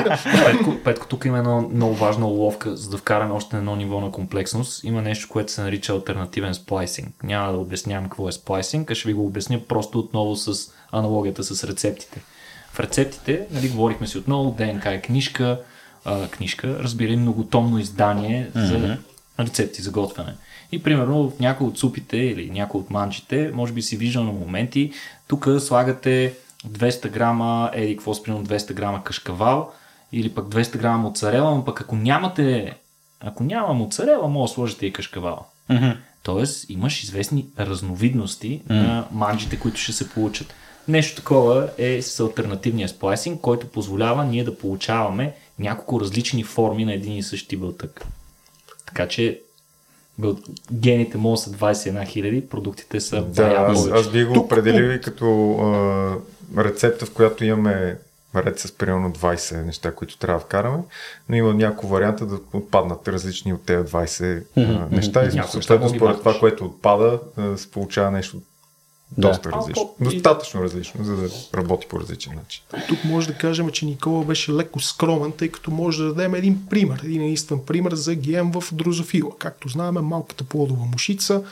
Петко, Петко, тук има една много важна уловка, за да вкараме още едно ниво на комплексност. Има нещо, което се нарича альтернативен сплайсинг. Няма да обяснявам какво е сплайсинг, а ще ви го обясня просто отново с аналогията с рецептите. В рецептите, нали, говорихме си отново, ДНК е книжка, а, книжка, разбира многотомно издание за рецепти за готвяне. И примерно в някои от супите или някои от манчите, може би си виждал на моменти, тук слагате 200 грама, еди какво спрямо 200 грама кашкавал или пък 200 грама моцарела, но пък ако нямате, ако няма моцарела, може да сложите и кашкавал. Mm-hmm. Тоест имаш известни разновидности mm. на манджите, които ще се получат. Нещо такова е с альтернативния сплайсинг, който позволява ние да получаваме няколко различни форми на един и същи бълтък. Така че гените могат са 21 000, продуктите са Да, аз, аз би го определил и като а, рецепта, в която имаме ред с примерно 20 неща, които трябва да вкараме, но има няколко варианта да отпаднат различни от тези 20 а, неща. И Някои съответно според това, което отпада, се получава нещо доста А, различно. Достатъчно различно, за да работи по различен начин. Тук може да кажем, че Никола беше леко скромен, тъй като може да дадем един пример, един единствен пример за ГМ в дрозофила. Както знаем, малката плодова мушица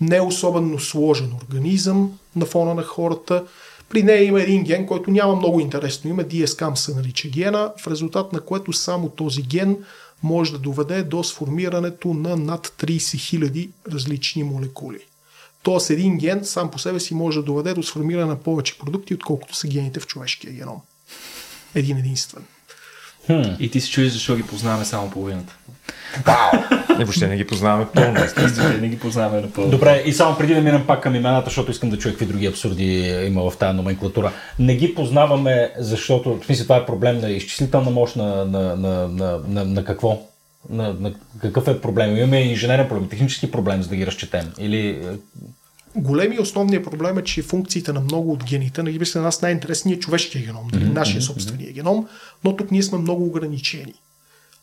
не е особено сложен организъм на фона на хората. При нея има един ген, който няма много интересно име, DSCAM се нарича гена, в резултат на което само този ген може да доведе до сформирането на над 30 000 различни молекули. Тоест един ген сам по себе си може да доведе до сформиране на повече продукти, отколкото са гените в човешкия геном. Един единствен. И ти се чуеш защо ги познаваме само половината. Не, въобще не ги познаваме пълно. Естествено, не ги познаваме напълно. Добре, и само преди да минем пак към имената, защото искам да чуя какви други абсурди има в тази номенклатура. Не ги познаваме, защото, в смисъл, това е проблем на изчислителна мощ на, на, на, на, на, на какво? На, на какъв е проблем? Имаме инженерен проблем, технически проблем, за да ги разчетем. Или е, Големи основният проблем е, че функциите на много от гените, нали, на нас най-интересният е човешкия геном, нали, нашия собствения геном, но тук ние сме много ограничени.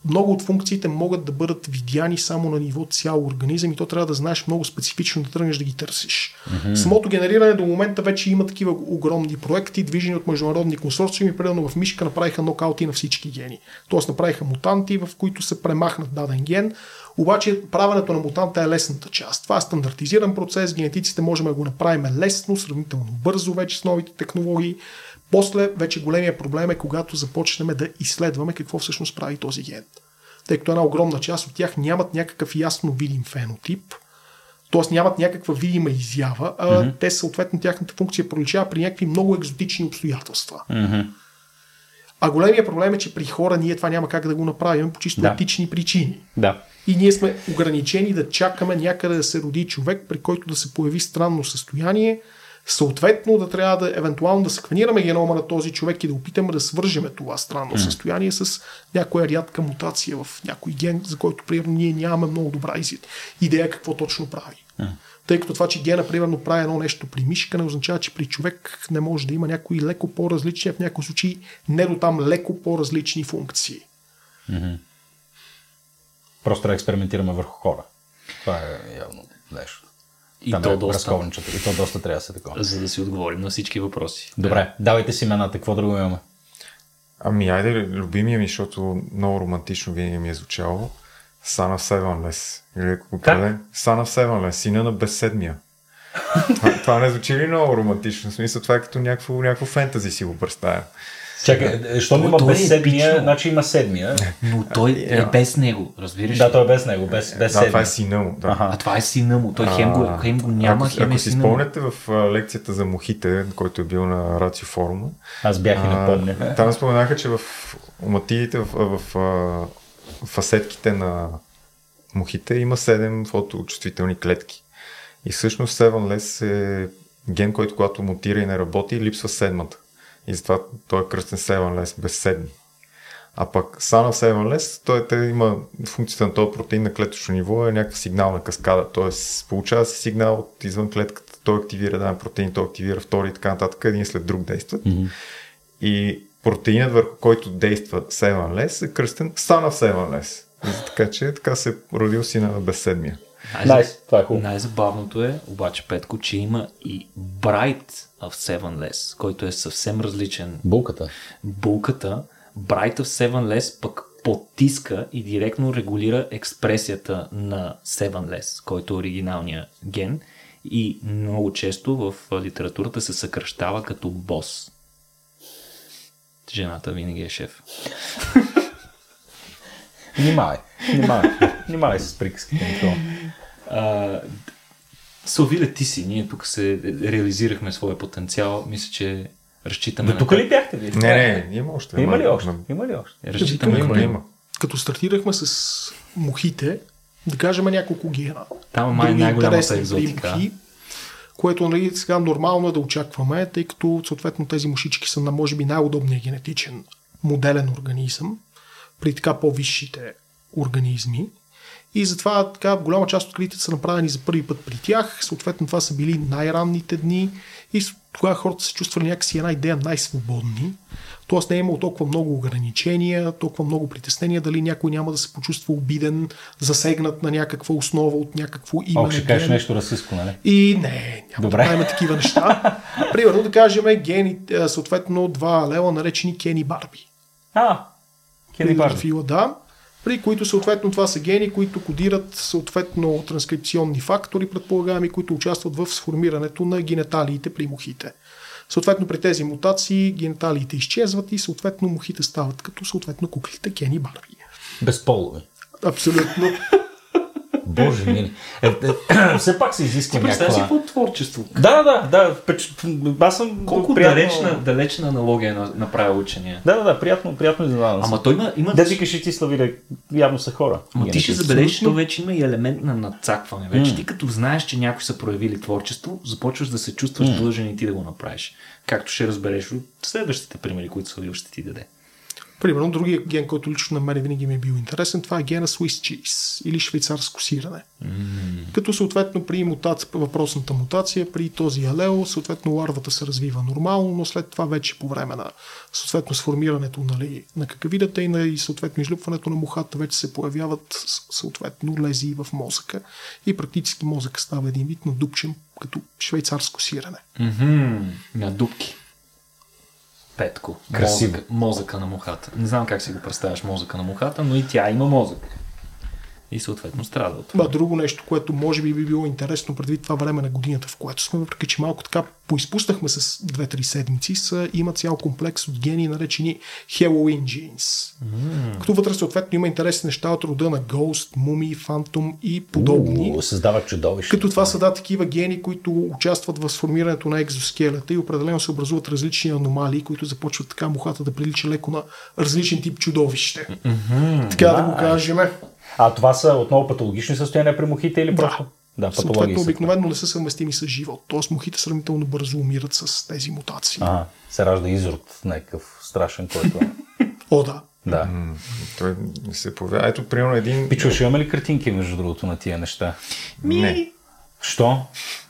Много от функциите могат да бъдат видяни само на ниво цял организъм и то трябва да знаеш много специфично да тръгнеш да ги търсиш. Mm-hmm. Самото генериране до момента вече има такива огромни проекти, движени от международни консорциуми. Примерно в мишка направиха нокаути на всички гени. Тоест направиха мутанти, в които се премахнат даден ген. Обаче правенето на мутанта е лесната част. Това е стандартизиран процес, генетиците можем да го направим лесно, сравнително бързо вече с новите технологии. После вече големия проблем е когато започнем да изследваме какво всъщност прави този ген. Тъй като една огромна част от тях нямат някакъв ясно видим фенотип, т.е. нямат някаква видима изява, а mm-hmm. те съответно тяхната функция проличава при някакви много екзотични обстоятелства. mm-hmm. А големия проблем е, че при хора ние това няма как да го направим по чисто Да. етични причини. да. И ние сме ограничени да чакаме някъде да се роди човек, при който да се появи странно състояние, съответно да трябва да евентуално да секвенираме генома на този човек и да опитаме да свържеме това странно състояние с някоя рядка мутация в някой ген, за който примерно ние нямаме много добра идея какво точно прави. Тъй като това, че гена примерно прави едно нещо при мишка, не означава, че при човек не може да има някои леко по-различни, в някои случаи не до там леко по-различни функции. Просто трябва да експериментираме върху хора. Това е явно нещо. И Там то е доста. И то доста трябва да се такова. За да си отговорим на всички въпроси. Добре, давайте си имената, какво друго имаме? Ами, айде, любимия ми, защото много романтично винаги ми е звучало. Of Sevenless. Или ако го кажа, of Sevenless, сина на безседмия. това, това не звучи ли много романтично? В смисъл, това е като някакво, някакво фентази си го представя. Чакай, е, щом То- има то е без седмия, епично. значи има седмия. Но той е без него, разбираш Да, той е без него, без, без Да, това седмия. е сина му. Да. А това е сина му. Той хем го, хем го няма, ако, хем е ако си спомняте в лекцията за мухите, който е бил на Рацио форума, Аз бях и напомня. там споменаха, че в оматидите, в, в, фасетките на мухите има 7 фоточувствителни клетки. И всъщност 7-less е ген, който когато мутира и не работи, липсва седмата. И затова той е кръстен 7-less, без седми. А пък Sana 7-less, той те има функцията на този протеин на клетъчно ниво е някаква сигнална каскада. Тоест получава се сигнал от извън клетката, той активира даден протеин, той активира втори и така нататък, един след друг действат. Мгм. И протеинът върху който действа 7-less е кръстен Sana 7-less. И така че така се е родил сина на безседмия. Най- Найс, това е хубаво. Най-забавното е, обаче, Петко, че има и Bright of Seven Less, който е съвсем различен. Булката. Булката, Bright of Seven Less пък потиска и директно регулира експресията на Seven Less, който е оригиналния ген и много често в литературата се съкръщава като бос. Жената винаги е шеф. Внимавай, внимавай. Внимавай с приказките. А, Силвиле, ти си. Ние тук се реализирахме своя потенциал. Мисля, че разчитаме До на тук ли бяхте ви? Не, не, има още. Има ли Ама- още? Има ли още? Разчитаме Има, има. Като стартирахме с мухите, да кажем няколко гена. Там май е най-голямата екзотика. примки, което нали, сега нормално е да очакваме, тъй като съответно тези мушички са на може би най-удобният генетичен моделен организъм при така по-висшите организми. И затова така голяма част от откритията са направени за първи път при тях. Съответно това са били най-ранните дни и тогава хората се чувствали някакси една идея най-свободни. Тоест не е имало толкова много ограничения, толкова много притеснения, дали някой няма да се почувства обиден, засегнат на някаква основа от някакво име. Ох, ще кажеш нещо расистско, нали? И не, няма Добре. да правим такива неща. Примерно да кажем гени, съответно два алела, наречени Кени Барби. А, Кени Барби. Фила, да. При които съответно това са гени, които кодират съответно транскрипционни фактори, предполагаеми, които участват в сформирането на генеталиите при мухите. Съответно при тези мутации гениталиите изчезват и съответно мухите стават като съответно куклите Кени Барби. Безполови. Абсолютно. Боже мили. Е, е, все пак се изисква си някаква... какво творчество. Да, да, да. впеч- Аз съм Колко приятно... далечна, далечна аналогия е на- направи учения. Да, да, да, приятно, приятно изненадан съм. Ама той има, има Да викаш и ти славили, явно са хора. Ама ти ще Генетици. забележиш, то вече има и елемент на надцакване. Вече ти като знаеш, че някои са проявили творчество, започваш да се чувстваш длъжен и ти да го направиш. Както ще разбереш от следващите примери, които Славил ще ти даде. Примерно, другия ген, който лично на мен винаги ми е бил интересен, това е гена Swiss cheese или швейцарско сирене. Като съответно при мутация, въпросната мутация, при този алел, съответно ларвата се развива нормално, но след това вече по време на съответно сформирането нали, на какавидата и, на, и съответно излюпването на мухата вече се появяват съответно лезии в мозъка и практически мозъка става един вид надупчен като швейцарско сирене. Mm-hmm. На дубки. Петко. Красиво. Мозъка, мозъка на мухата. Не знам как си го представяш мозъка на мухата, но и тя има мозък. И съответно страда от това. Ба, друго нещо, което може би би било интересно предвид това време на годината, в което сме, въпреки че малко така поизпуснахме с 2-3 седмици, са, има цял комплекс от гени, наречени Halloween Genes. Mm. Като вътре съответно има интересни неща от рода на Ghost, Mummy, Phantom и подобни. У, Създава чудовище. Като това са да такива гени, които участват в сформирането на екзоскелета и определено се образуват различни аномалии, които започват така мухата да прилича леко на различен тип чудовище. Mm-hmm, така да го кажем. А това са отново патологични състояния при мухите или просто? Да, патологии Съответно, обикновено не са съвместими с живот. Тоест, мухите сравнително бързо умират с тези мутации. Ага, се ражда изрод, някакъв страшен, който... О, да. да. Той се появява. Ето, примерно един... Пичо, ще имаме ли картинки, между другото, на тия неща? Не, Що?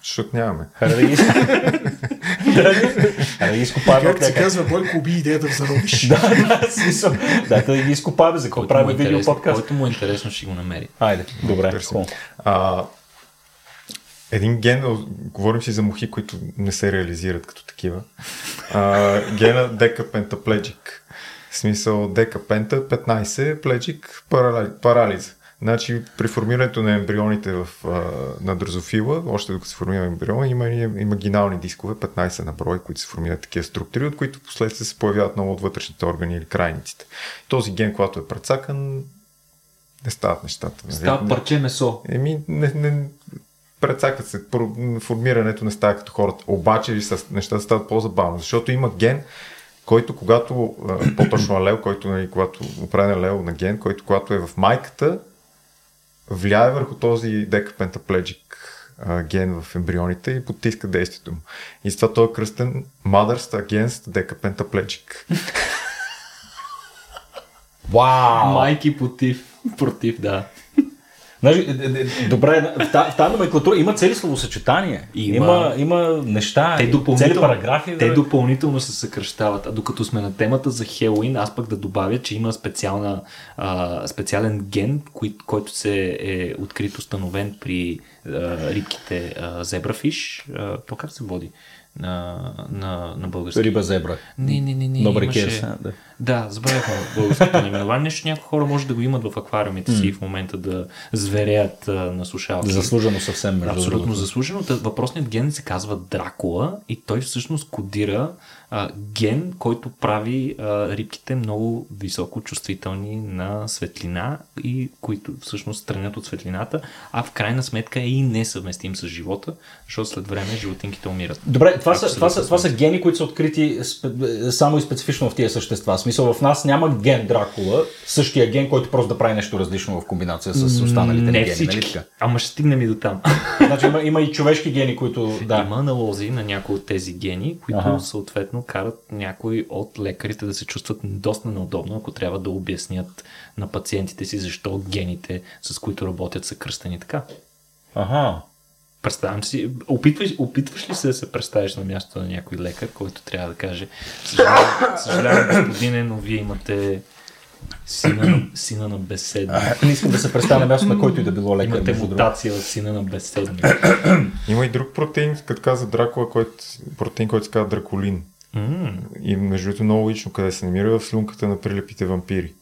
защото нямаме. Хайде да ги... Хайде да ги изкопаваме. Как се казва, Бойко уби идеята в зародиш. Да, да, смисъл. Да, да ги изкопаваме, за какво му, е правим видео подкаст. който му е интересно, ще го намери. Айде, добре, един ген, говорим си за мухи, които не се реализират като такива. А, гена декапентапледжик. В смисъл декапента 15, пледжик парали, парализа. Значи при формирането на ембрионите в, на дрозофила, още докато се формира ембрион, има и имагинални дискове, 15 на брой, които се формират такива структури, от които последствие се появяват много от вътрешните органи или крайниците. Този ген, когато е прецакан, не стават нещата. нали? Става парче месо. Еми, не, не, прецакат се, формирането не става като хората. Обаче нещата стават по-забавно, защото има ген, който когато, по-точно алел, който, нали, когато определен алел на ген, който когато е в майката, влияе върху този декапентапледжик ген в ембрионите и потиска действието му. И с това той е кръстен Mothers Against Decapentaplegic. Вау! Майки против. Против, да. Е, е, е, добре, в та- в тази номенклатура има цели словосъчетания. Има. Има, има неща, Те цели допълнително, параграфи. те бе. допълнително се съкръщават. А докато сме на темата за Хелоуин, аз пък да добавя, че има специална, а, специален ген, кой, който се е открит установен при а, рибките а, зебрафиш. А, то как се води на, на, на български? Риба зебра. Не, не, не, не. Добре, имаше... Да. Да, забравяхме българското наименование. Нещо някои хора може да го имат в аквариумите си в момента да звереят а, на сушалки. Заслужено съвсем, между Абсолютно другото. заслужено. Въпросният ген се казва Дракула и той всъщност кодира а, ген, който прави а, рибките много високо чувствителни на светлина и които всъщност странят от светлината, а в крайна сметка е и несъвместим с живота, защото след време животинките умират. Добре, това са, това, са, това са гени, които са открити само и специфично в тия същества. В смисъл, в нас няма ген Дракула, същия ген, който просто да прави нещо различно в комбинация с останалите Не гени. Нали така? Ама ще стигнем и до там. Значи има, има и човешки гени, които... Да. Има аналози на някои от тези гени, които Аха. съответно карат някои от лекарите да се чувстват доста неудобно, ако трябва да обяснят на пациентите си защо гените, с които работят, са кръстени така. Ага. Представям си, опитваш, опитваш ли се да се представиш на място на някой лекар, който трябва да каже съжалявам, съжалявам господине, но вие имате сина, на- сина на безседник. Не искам да се представя на място, на който и да било лекар. Имате мутация в сина на безседник. Има и друг протеин, като каза Дракула, който, протеин, който се казва драколин. М, И между другото много лично къде се намира в слюнката на прилепите вампири.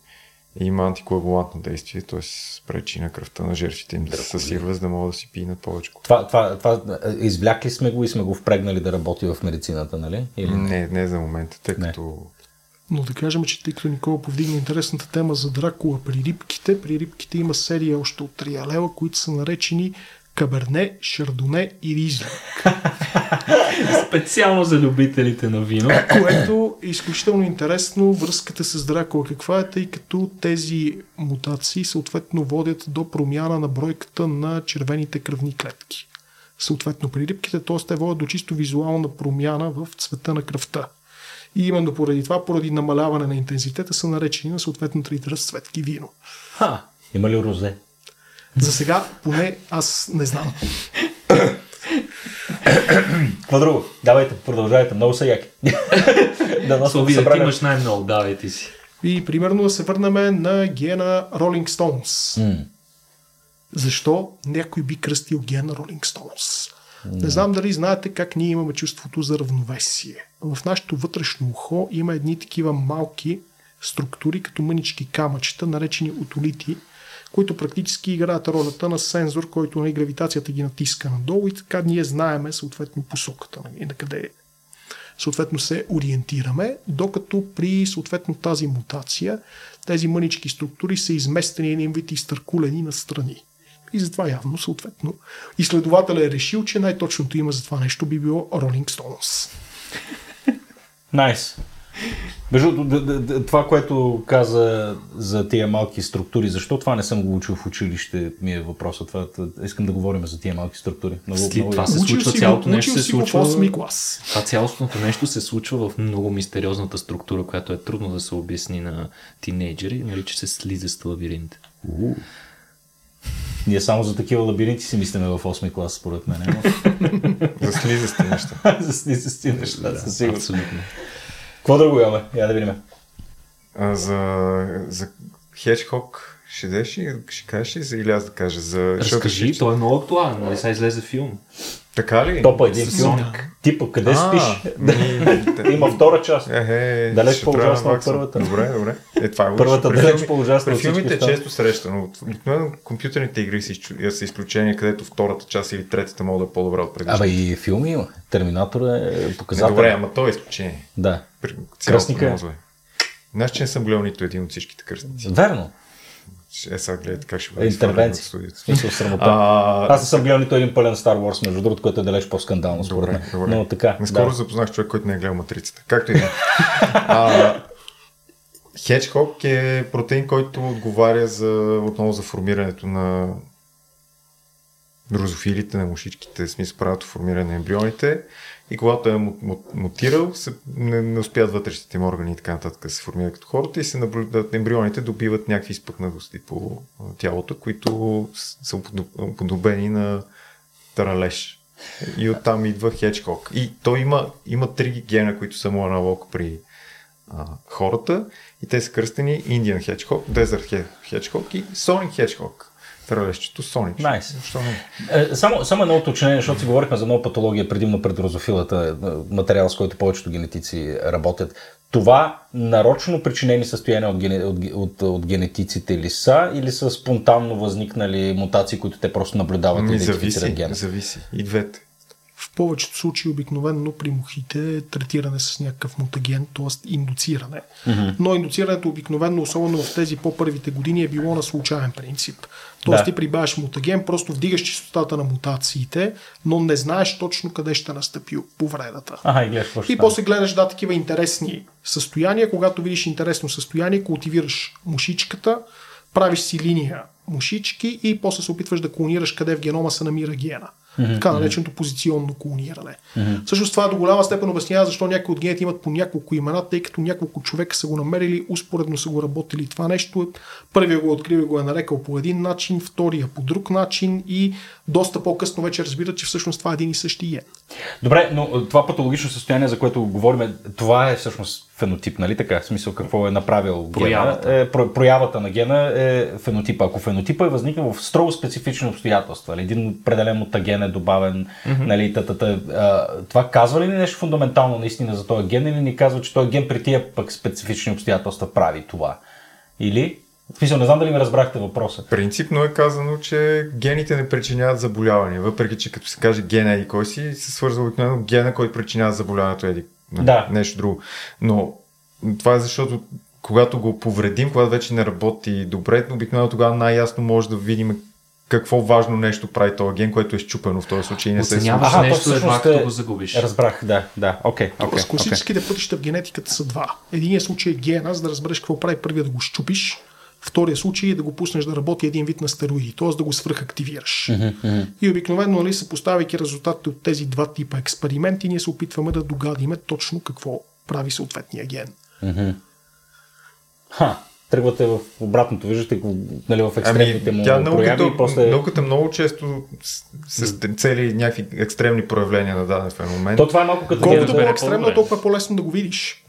има антикоагулантно действие, т.е. пречи на кръвта на жертвите им да се съсирва, за да могат да си пинат повече. Това, това, това извлякли сме го и сме го впрегнали да работи в медицината, нали? Или... Не, не за момента, тъй Не. като Но да кажем, че тъй като Никола повдигна интересната тема за Дракула при рибките, при рибките има серия още от Триалела, които са наречени Каберне, Шардоне и Ризлинг, Специално за любителите на вино. което е изключително интересно връзката с Дракула. Каква е, тъй като тези мутации съответно водят до промяна на бройката на червените кръвни клетки. Съответно при рибките, т.е. те водят до чисто визуална промяна в цвета на кръвта. И именно поради това, поради намаляване на интензитета, са наречени на съответно трите разцветки вино. Ха, има ли розе? За сега, поне аз не знам. Какво друго? Давайте, продължавайте. Много са яки. да нас Слави, да ти имаш най-много, давайте си. И примерно да се върнем на гена Rolling Stones. М. Защо някой би кръстил гена Rolling Stones? Не знам дали знаете как ние имаме чувството за равновесие. В нашето вътрешно ухо има едни такива малки структури, като мънички камъчета, наречени отолити, които практически играят ролята на сензор, който на гравитацията ги натиска надолу и така ние знаеме съответно посоката нали, на къде съответно се ориентираме, докато при съответно тази мутация тези мънички структури са изместени един вид изтъркулени на страни. И затова явно, съответно, изследователят е решил, че най-точното има за това нещо би било Rolling Stones. Найс. Между това, което каза за тия малки структури, защо това не съм го учил в училище, ми е въпросът. Това, искам да говорим за тия малки структури. Много, След много това се случва си цялото го, нещо, се го в случва... 8 клас. Това цялостното нещо се случва в много мистериозната структура, която е трудно да се обясни на тинейджери, нарича се слизест лабиринт. У. Ние само за такива лабиринти си мислиме в 8 клас, според мен. ама за слизасти неща. за слизести неща, със сигурност. Абсолютно. Какво друго имаме? Я да видим. А, за, за Хеджхок ще деш ли, ще кажеш ли, за- или аз да кажа? За, Разкажи, той е много актуален, нали сега излезе филм. Така ли? Топа един С филм. Типа, къде А, спиш? ми, Има втора част. Е, е, Далеч по-ужасна от първата. Добре, добре. Е, това е. Първата При далеч по-ужасна При филмите е често срещано. Обикновено компютърните игри са, изчу- са изключения, където втората част или третата могат да е по-добра от предишната. Абе и филми има. Терминатор е Не, показател. добре, ама то е изключение. Да. При е. мозък. Знаеш, че не съм гледал нито един от всичките кръстници. Верно. Е, сега гледайте как ще бъде студиото. В смисъл. А, Аз не съм гледал нито един пълен Star Wars, между другото, което е далеч по-скандално, според Добре, мен. добре. Но така. Наскоро да. запознах човек, който не е гледал матрицата. Както и да е. А, Хеджхок е протеин, който отговаря за, отново за формирането на дрозофилите, на мушичките, смисъл правилното формиране на ембрионите. И когато е му- му- мутирал, се, не, не успяват вътрешните им органи и така нататък се формират като хората и се наблюдат, ембрионите добиват някакви изпъкнатости по тялото, които са уподобени на таралеж. И оттам идва хеджхок. И той има, има три гена, които са му аналог при а, хората. И те са кръстени Indian Hedgehog, Desert He- Hedgehog и Sonic Hedgehog. Таралещето Sonic. Nice. Защо не? Е, само, само едно уточнение, защото си говорихме за много патология, предимно пред розофилата, е, материал, с който повечето генетици работят. Това нарочно причинени състояния от, гене, от, от, от генетиците ли са или са спонтанно възникнали мутации, които те просто наблюдават и идентифицират зависи, гена? зависи. И двете. В повечето случаи обикновено при мухите е третиране с някакъв мутаген, т.е. индуциране. Mm-hmm. Но индуцирането обикновено, особено в тези по-първите години, е било на случайен принцип. Тоест Да. ти прибавяш мутаген, просто вдигаш частотата на мутациите, но не знаеш точно къде ще настъпи повредата. Ага, и гледаш И после гледаш да такива интересни състояния. Когато видиш интересно състояние, култивираш мушичката, правиш си линия мушички и после се опитваш да клонираш къде в генома се намира гена. Mm-hmm. Така нареченото позиционно клониране. Mm-hmm. Всъщност това до голяма степен обяснява защо някои от гените имат по няколко имена, тъй като няколко човека са го намерили, успоредно са го работили това нещо. Първия го открил и го е нарекал по един начин, втория по друг начин и доста по-късно вече разбират, че всъщност това е един и същи ген. Добре, но това патологично състояние, за което говорим, това е всъщност фенотип, нали така? В смисъл какво е направил Проявата. гена. Е, про, проявата на гена е фенотипа. Ако фенотипа е възникнал в строго специфични обстоятелства, нали? един определен мутаген е добавен, mm-hmm. нали, тата, а, това казва ли ни нещо фундаментално наистина за този ген или ни казва, че този ген при тия пък специфични обстоятелства прави това? Или смисъл, не знам дали ме разбрахте въпроса. Принципно е казано, че гените не причиняват заболявания, въпреки че като се каже ген еди кой си, се свързва обикновено гена, който причинява заболяването еди. нали, Да. Нещо друго. Но това е защото когато го повредим, когато вече не работи добре, обикновено тогава най-ясно може да видим какво важно нещо прави този ген, което е щупено в този случай не се е Оценяваш случило. Аха, нещо то едва като е- го загубиш. Разбрах, да, да. Окей, окей. Тоест, класическите пътища в генетиката са два. Единият случай е гена, за да разбереш какво прави първия да го щупиш. Втория случай е да го пуснеш да работи един вид на стероиди, т.е. да го свръхактивираш. И обикновено, нали, съпоставяйки резултатите от тези два типа експерименти, ние се опитваме да догадиме точно какво прави съответния ген. Ха, тръгвате в обратното, виждате го нали, в екстремните му тя науката, и после... науката много често с, с цели някакви екстремни проявления на даден феномен. То това е малко като... Колкото да, разбере по-екстремно, по-добре. толкова е по-лесно да го видиш.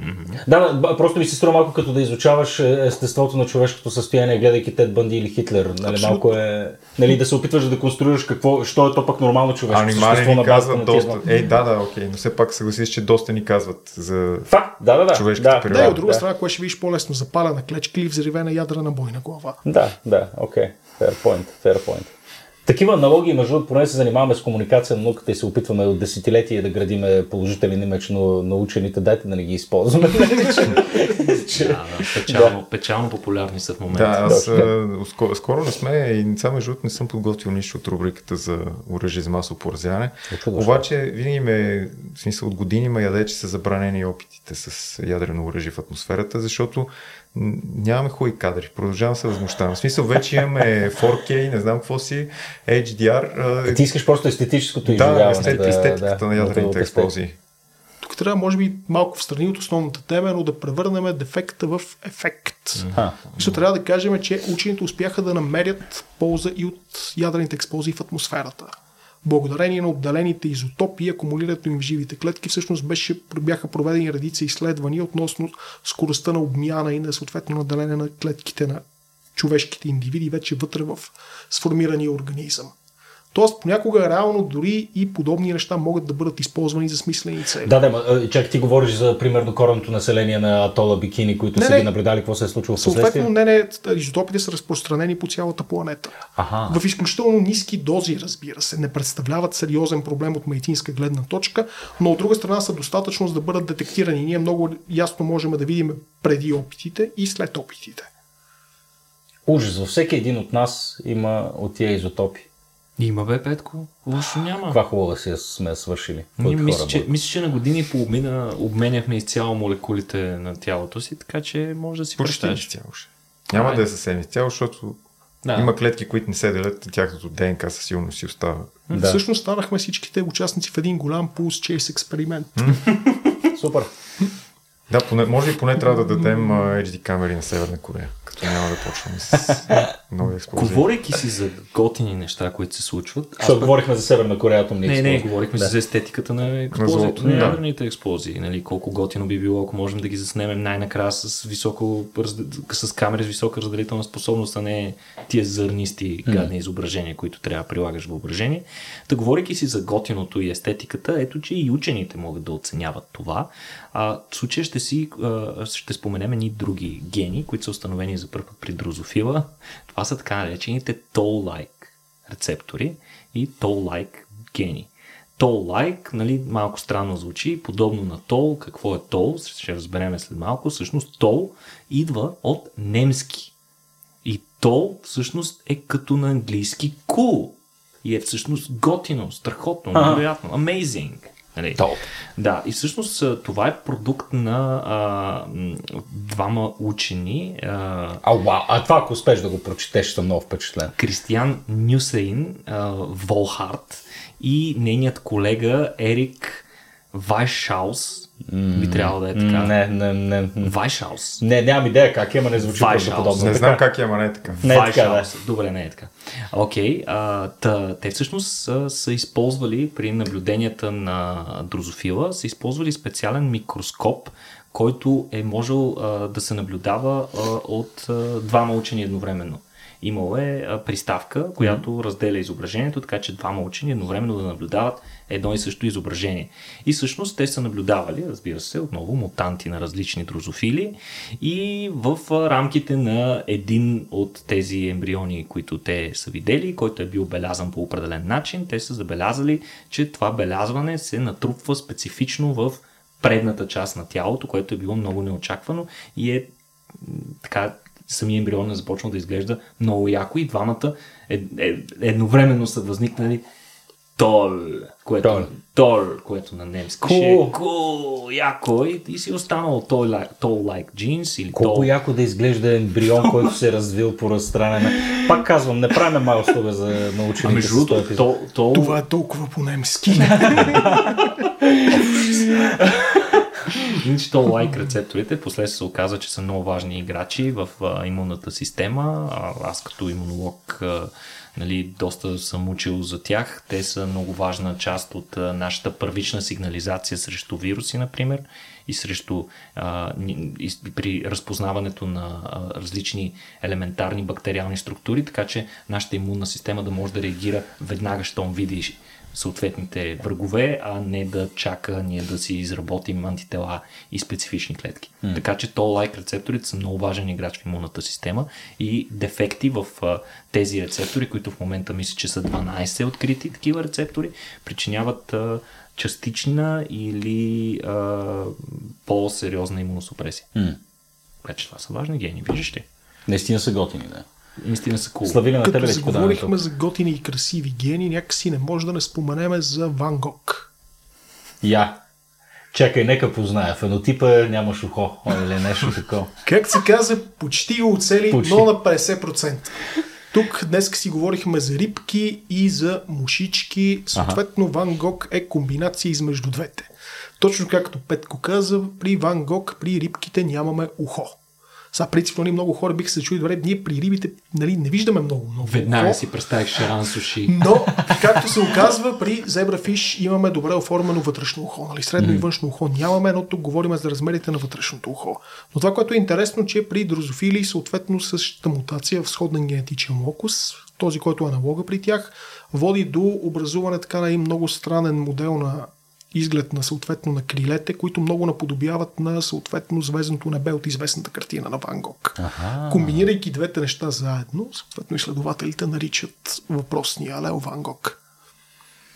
да, да, просто ми се струва малко като да изучаваш е, естеството на човешкото състояние, гледайки Тед Бънди или Хитлер. Нали, Абсолютно. малко е... Нали, да се опитваш да конструираш какво, що е то пък нормално човешко Анимали ни на казват на доста. два. Ей, да, да, окей, но все пак съгласиш, че доста ни казват за Факт, да, да, да. човешката да, природа. Да, от друга да. страна, кое ще видиш по-лесно? Запалена клечка или взривена ядрена бойна глава? Да, да, окей. Fair point, fair point. Такива аналогии, между другото, поне се занимаваме с комуникация на науката и се опитваме от десетилетия да градиме положителен имидж на, на учените. Дайте да не ги използваме. Да, печално, печално популярни са в момента. Да, аз скоро, скоро не сме и само между другото не съм подготвил нищо от рубриката за оръжие за масово поразяване. Очудващо. Обаче винаги ме, в смисъл от години ме яде, че са забранени опитите с ядрено оръжие в атмосферата, защото нямаме хубави кадри. Продължавам се да възмущавам. В смисъл вече имаме 4K, не знам какво си, HDR. а, Ти искаш просто естетическото да, изживяване. естет, да, естетиката да, на да ядрените те експлозии. Тук трябва, може би, малко в страни от основната тема, но да превърнем дефекта в ефект. Защото трябва да кажем, че учените успяха да намерят полза и от ядрените експлозии в атмосферата. Благодарение на отделените изотопи и акумулирането им в живите клетки, всъщност беше, бяха проведени редица изследвания относно скоростта на обмяна и на съответно на делене на клетките на човешките индивиди вече вътре в сформирания организъм. Тоест, понякога реално дори и подобни неща могат да бъдат използвани за смислени цели. Да, да, чак ти говориш за примерно коренното население на атола Бикини, които Не, са не. ги наблюдали какво се е случило в Съответно, не, не, изотопите са разпространени по цялата планета. Аха. В изключително ниски дози, разбира се, не представляват сериозен проблем от медицинска гледна точка, но от друга страна са достатъчно за да бъдат детектирани. Ние много ясно можем да видим преди опитите и след опитите. Ужас, във всеки един от нас има от тия изотопи. Има бе, Петко. Лошо няма. Каква хубава си сме свършили. Ние мисля, че, мисля, че на години и половина обменяхме изцяло молекулите на тялото си, така че може да си представиш. изцяло ще. Няма Ай. да е съвсем изцяло, защото Да. има клетки, които не се делят, тяхното ДНК със сигурност си остава. Да. Всъщност станахме всичките участници в един голям пулс чейс експеримент. Супер. Да, поне, може и поне трябва да дадем а, HD камери на Северна Корея, като няма да почваме с нови експлозии. Говорейки си за готини неща, които се случват, Защото говорихме за Северна Корея атомни Не, не, експлозии. говорихме Да. да. за естетиката на злото, на да. ядрените експлозии. Нали, колко готино би било, ако можем да ги заснемем най-накрая с, високо, с камери с висока разделителна способност, а не тия зърнисти гадни изображения, които трябва да прилагаш въображение. Та говорейки си за готиното и естетиката, ето, че и учените могат да оценяват това. А, в случая ще си а, ще споменем едни други гени, които са установени за първ път при дрозофила. Това са така наречените toll-like рецептори и toll-like гени. Toll-like, нали, малко странно звучи, подобно на тол. Какво е тол? Ще разберем след малко. Всъщност тол идва от немски. И тол всъщност е като на английски cool. И е всъщност готино, страхотно, невероятно, amazing. Нали? Топ. Да, и всъщност това е продукт на а, двама учени, а, А, вау, а това ако успеш да го прочетеш, съм много впечатлен. Кристиан Нюсейн а, Волхарт и нейният колега Ерик Вайшаус. Би трябвало да е така. Не, не, не. Вайшаус. Не, нямам идея как е, ама не звучи правдоподобно. Не Така. знам как е, ама не е така. Не е така, да. Добре, не е така. Окей, та, те всъщност са, са използвали при наблюденията на дрозофила, са използвали специален микроскоп, който е можел а, да се наблюдава а, от а, двама учени едновременно. Имало е а, приставка, която разделя изображението, така че двама учени едновременно да наблюдават едно и също изображение. И всъщност те са наблюдавали, разбира се, отново мутанти на различни дрозофили и в рамките на един от тези ембриони, които те са видели, който е бил белязан по определен начин, те са забелязали, че това белязване се натрупва специфично в предната част на тялото, което е било много неочаквано и е така самия ембрион е започнал да изглежда много яко и двамата е, е, едновременно са възникнали Тол, което, Тол. тол, което на немски Cool. ще е cool, яко и, и си останало Tall like, tall like jeans или Колко tall, яко да изглежда ембрион, който се е развил по разстранена. Пак казвам, не правим майлстове за на А учените между с този тол, тол, Това е толкова по-немски. То лайк рецепторите, после се оказа, че са много важни играчи в а, имунната система. А, аз като имунолог а, нали, доста съм учил за тях. Те са много важна част от а, нашата първична сигнализация срещу вируси, например, и срещу а, и, при разпознаването на а, различни елементарни бактериални структури, така че нашата имунна система да може да реагира веднага, щом видиш съответните врагове, а не да чака ние да си изработим антитела и специфични клетки. Mm. Така че то лайк рецепторите са много важен играч в имунната система и дефекти в а, тези рецептори, които в момента мисля, че са 12 открити такива рецептори, причиняват а, частична или а, по-сериозна имуносупресия. М. Вече това са важни гени, виждаш ли? Наистина са готини, да. Наистина са cool. Славили на тебе Като заговорихме за готини и красиви гени, някакси не може да не споменеме за Ван Гог. Я. Чакай, нека позная. Фенотипа нямаш ухо. Или нещо такова. Как се каза, почти го оцели, Почти. но на 50%. Тук днес си говорихме за рибки и за мушички. Съответно, Ван Гог е комбинация измежду двете. Точно както Петко каза, при Ван Гог, при рибките нямаме ухо. Сега, принципно, нали, много хора биха се чули, добре, ние при рибите нали, не виждаме много, много Веднага си представих шаран суши. Но, както се оказва, при зебрафиш имаме добре оформено вътрешно ухо. Нали? Средно и външно ухо нямаме, но тук говорим за размерите на вътрешното ухо. Но това, което е интересно, че при дрозофили, съответно същата мутация в сходен генетичен локус, този, който е аналога при тях, води до образуване така на един много странен модел на изглед на съответно на крилете, които много наподобяват на съответно звездното небе от известната картина на Ван Гог. Аха. Комбинирайки двете неща заедно, съответно изследователите наричат въпросния Лео Ван Гог.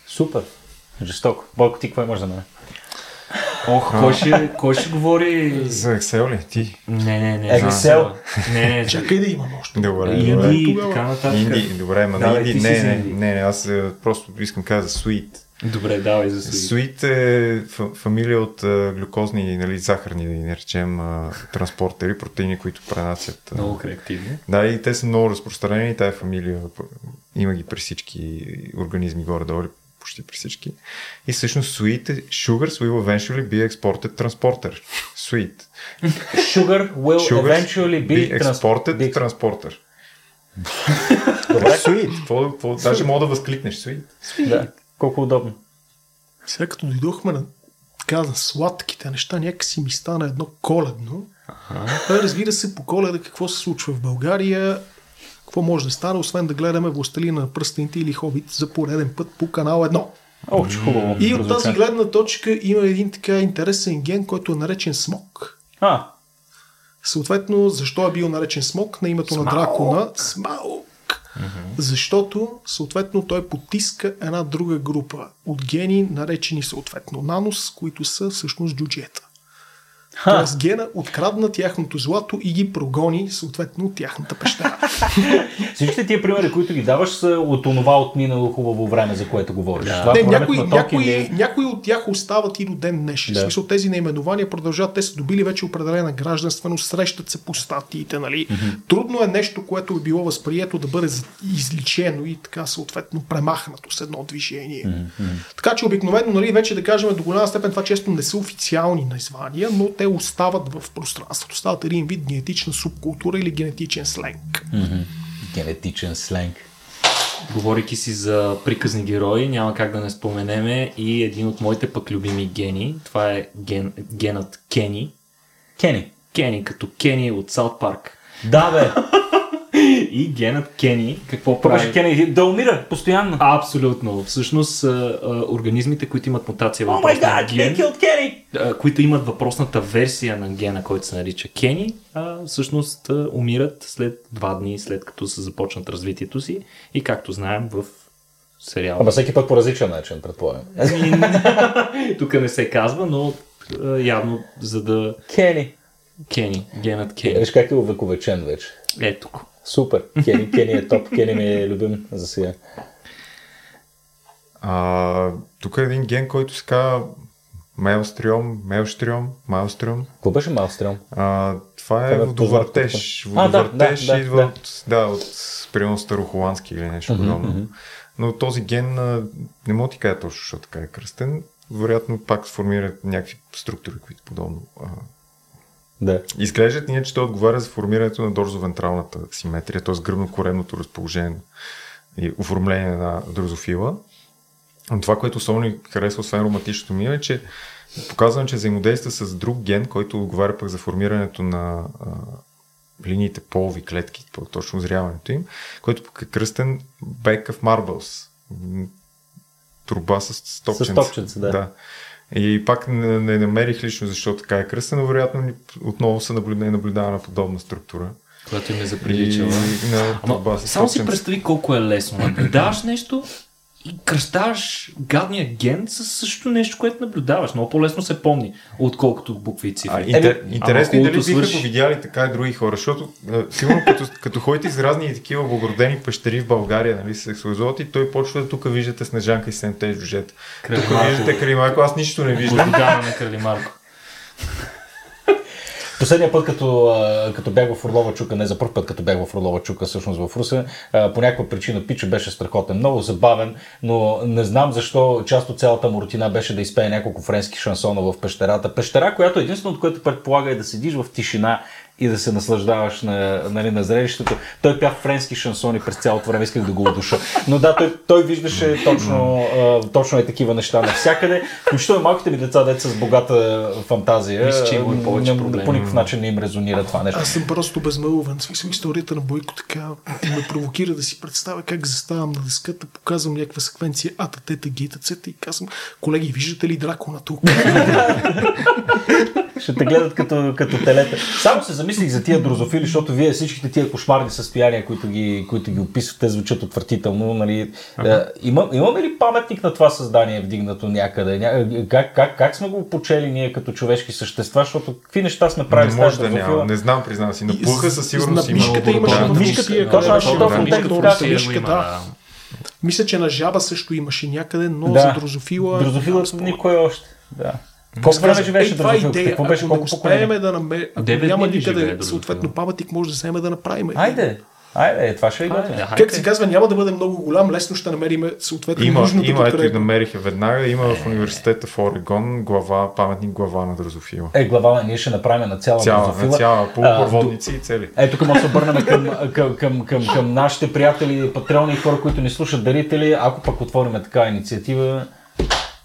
Супер. Жестоко. Бойко, ти какво имаш за мен? Ох, кой ще, кой ще говори? За Excel ли? Ти? Не, не, не. Excel? Не, не. Чакай да имам още. Добре, Инди добре. и тогава. така нататък. Инди, добре, ма Давай, не, Инди, не, не, Инди. не, не, аз е, просто искам да кажа за Sweet. Добре, давай за Суи. Sweet е фа- фамилия от а, глюкозни, нали, захарни, да ги наречем, а, транспортери, протеини, които пренасят. а, Много креативни. Да, и те са много разпространени. Тая фамилия има ги при всички организми горе-долу, почти при всички. И всъщност sweet sugars will eventually be exported transporter. Sweet. Sugar will Sugars eventually be, be trans- exported be- transporter. Добре. Sweet. Какво, какво, даже мога да възкликнеш sweet. Да. Колко удобно. Сега като дойдохме на така на сладките неща, някакси ми стана едно коледно. А, разбира се, по коледа какво се случва в България, какво може да стане, освен да гледаме Властелина на пръстените или Хобит за пореден път по канал 1. О, че хубаво. И от тази гледна точка има един така интересен ген, който е наречен смок. А, Съответно, защо е бил наречен смок на името на Смаук. дракона? Смаук. Защото, съответно, той потиска една друга група от гени, наречени съответно нанос, които са всъщност джуджета. Тоест гена открадна тяхното злато и ги прогони съответно от тяхната пещера. всичките тия примери, които ги даваш, са от онова отминало хубаво време, за което говориш. Това Не, времето някои, на Толкин някои, някои от тях остават и до ден днешен. Да. В смисъл тези наименования продължават. Те са добили вече определена гражданственост, срещат се по статиите. Нали? Трудно е нещо, което е било възприето да бъде изличено и така съответно премахнато с едно движение. Така че обикновено, нали, вече да кажем, до голяма степен това често не са официални названия, но те остават в пространството. Стават един вид генетична субкултура или генетичен сленг. Генетичен сленг. Говорейки си за приказни герои, няма как да не споменеме и един от моите пък любими гени. Това е ген, генът Кени. Кени. Кени, като Кени от Саут Парк. Да, бе. И генът Кени, какво Какво беше прави? Кенеди? Да умира постоянно. Абсолютно. Всъщност а, а, организмите, които имат мутация май въпросния гад, ген, а, които имат въпросната версия на гена, който се нарича Кени, а, всъщност а, умират след два дни, след като са започнат развитието си. И както знаем в сериала. Ама всеки път по различен начин, предполагам. Тук не се казва, но а, явно за да... Кени. Кени, генът Кени. Виж как е увековечен вече. Ето го. Супер. Кени, Кени е топ. Кени ми е любим за сега. А, тук е един ген, който се казва Мелстриом, Мелштриом, Майлстриом. Какво беше Малстрем? А, това е ме водовъртеж. познато. А, да, Водовъртеж да, да, идва да. от, да, от примерно старохоландски или нещо подобно. Но този ген не мога ти кажа точно, защото така е кръстен. Вероятно пак сформира някакви структури, които подобно Да. Изглеждат ние, че той отговаря за формирането на дорзовентралната симетрия, т.е. гръбно-коремното разположение и оформление на дрозофила. Но това, което особено ни харесва, освен романтичното ми, е, че показвам, че взаимодейства с друг ген, който отговаря пък за формирането на а, линиите полови клетки, точно озряването им, който пък е кръстен Back of Marbles. Труба с стопченца. С стопченца, да. да. И пак не, не намерих лично защо така е кръстен, но вероятно отново се наблюдава, наблюдава на подобна структура. Която им е И заприличала. на Ама, само си представи колко е лесно. Наблюдаваш нещо и кръщаваш гадния ген с същото нещо, което наблюдаваш. Много по-лесно се помни, отколкото букви и А, цифри. интер, Еми, интересно и дали биха свърши. го видяли така и други хора, защото а, сигурно като, като ходите из разни такива благородени пещери в България, нали, сексуализоват и той почва да тук виждате Снежанка и Сенте жужета. Тук виждате Кралимарко, аз нищо не виждам. Гордогана на Кралимарко. Последния път, като, като бях в Орлова чука, не за първ път, като бях в Орлова чука, всъщност в Русе, по някаква причина Пича беше страхотен, много забавен, но не знам защо част от цялата му рутина беше да изпее няколко френски шансона в пещерата. Пещера, която единствено от което предполага е да седиш в тишина и да се наслаждаваш на, нали, на зрелището. Той пя френски шансони през цялото време, исках да го удуша. Но да, той, той виждаше точно, а, точно е такива неща навсякъде. Включително и малките ми деца, деца с богата фантазия, Мисля, че има и повече не- проблеми. по никакъв начин не им резонира това нещо. Аз съм просто безмълвен. Смисъл, историята на Бойко така ме провокира да си представя как заставам на деската, показвам някаква секвенция ата, тета, гита, цета и казвам, колеги, виждате ли дракона тук? Ще те гледат като, като телета. Само се замислих за тия дрозофили, защото вие всичките тия кошмарни състояния, които ги, които ги описвате, звучат отвратително. Нали? Е, има, имаме ли паметник на това създание вдигнато някъде? Ня... Как, как, как сме го почели ние като човешки същества? Защото какви неща сме правили Не с може да няма. Не знам, признавам си. Напуха със сигурност на има. мишката имаше Да. на Мишката. Мисля, че на жаба също имаше някъде, но Да. за дрозофила... Дрозофила никой още. Да. Колко време живееше това е дрозофилката? идея. Какво беше? Ако не Колко поколения? успеем да намерим, ако няма никъде съответно паметник, може да вземе да направим. Айде, айде, това ще е готино. Как се казва, няма да бъде много голям, лесно ще намерим съответно Има, нужната има, ето и намериха веднага. Има в университета в Орегон глава, паметник глава на дрозофила. Е, глава, ние ще направим на цяла, Цяла, дрозофила. на цяла, полупроводници и цели. Е, тук може да се обърнем към, към, към, към, към нашите приятели, патреони и хора, които ни слушат, дарители. Ако пък отворим така инициатива,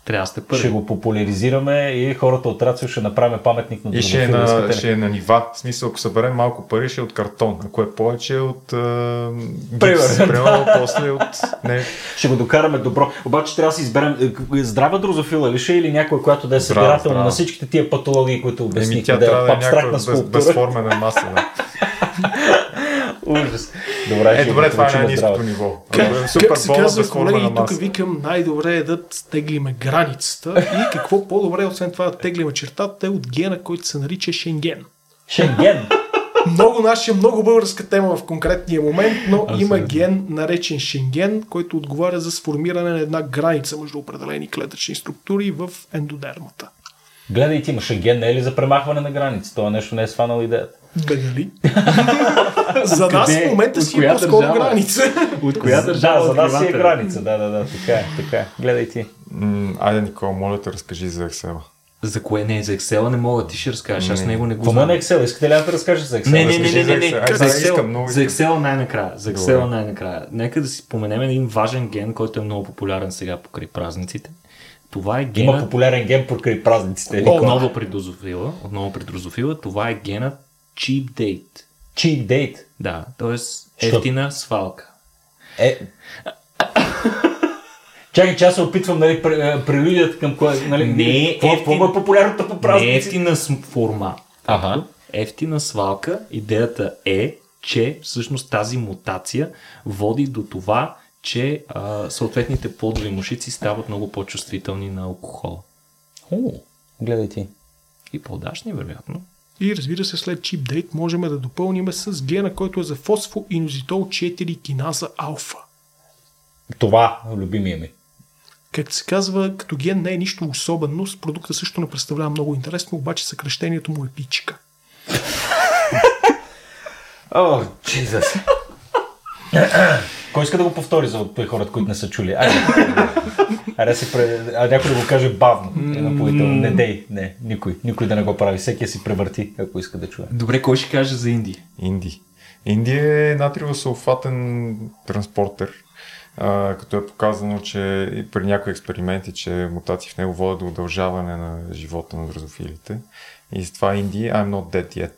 Трябва да сте ще първи. го популяризираме и хората от Рацио ще направим паметник на И ще е, на, ще е на нива. В смисъл, ако съберем малко пари, ще е от картон. Ако е повече от... А, Примерно, гипс, примерно, после от... Не, Ще го докараме добро. Обаче трябва да си изберем е, здрава дрозофила ли ще е или някоя, която да е Здрава, събирателна на всичките тия патологии, които Еми, обяснихме. тя трябва да е някаква без, безформена маса. Да. Ужас. Добре, Е, добре, това е най-низкото ниво. Как, Супер как се казва, колеги, тук викам най-добре е да теглиме границата и какво по-добре, освен това да теглиме чертата, е от гена, който се нарича Шенген. Шенген. Много наша, много българска тема в конкретния момент, но Абсолютно. има ген, наречен Шенген, който отговаря за сформиране на една граница между определени клетъчни структури в ендодермата. Гледай, ти има Шенген, не е ли за премахване на граници? Това нещо не е сванал идеята. Бе, нали? за нас Къде? в момента си е по-скоро граница. От коя да, държава за нас си е граница. Да, да, да, така е, така е. Гледай ти. М, Айде, Никола, моля те, разкажи за Excel. За кое не? За Excel не мога, ти ще разкажеш, аз него не го Какво е знам. на Excel? Искате ли аз да разкажа за Excel? Не, не, не, не, за не, не. Excel. За искам, Excel, много за. Excel най-накрая. За Добре. Excel най-накрая. Нека да си споменем един важен ген, който е много популярен сега покрай празниците. Това е Има генът, популярен ген покрай празниците. какво? отново при дрозофила, отново при дрозофила, това е генът Cheap Date. Cheap date. Да, т.е. ефтина свалка. Е... Чакай, че аз се опитвам, нали, прелюдията към кое, нали, Не е ефтин- е популярното по Не е ефтина форма. Ага. Ефтина свалка. Идеята е, че всъщност тази мутация води до това, че а, съответните плодови мушици стават много по-чувствителни на алкохола. О, гледай ти. И по-дашни, вероятно. И разбира се, след чип дейт можем да допълним с гена, който е за фосфоинозитол 4 киназа алфа. Това, любимия ми. Както се казва, като ген не е нищо особено, с продукта също не представлява много интересно, обаче съкрещението му е пичка. О, Джизъс. Кой иска да го повтори за хората, които не са чули? Айде, айде си пре... а някой да го каже бавно напоително. Не дей, не, никой. Никой да не го прави. Всеки си превърти, ако иска да чуе. Добре, кой ще каже за Индия? Инди. Индия е натриево-сулфатен транспортер, а, като е показано, че и при някои експерименти, че мутации в него водят до удължаване на живота на дрозофилите. И с това Индия I'm not dead yet.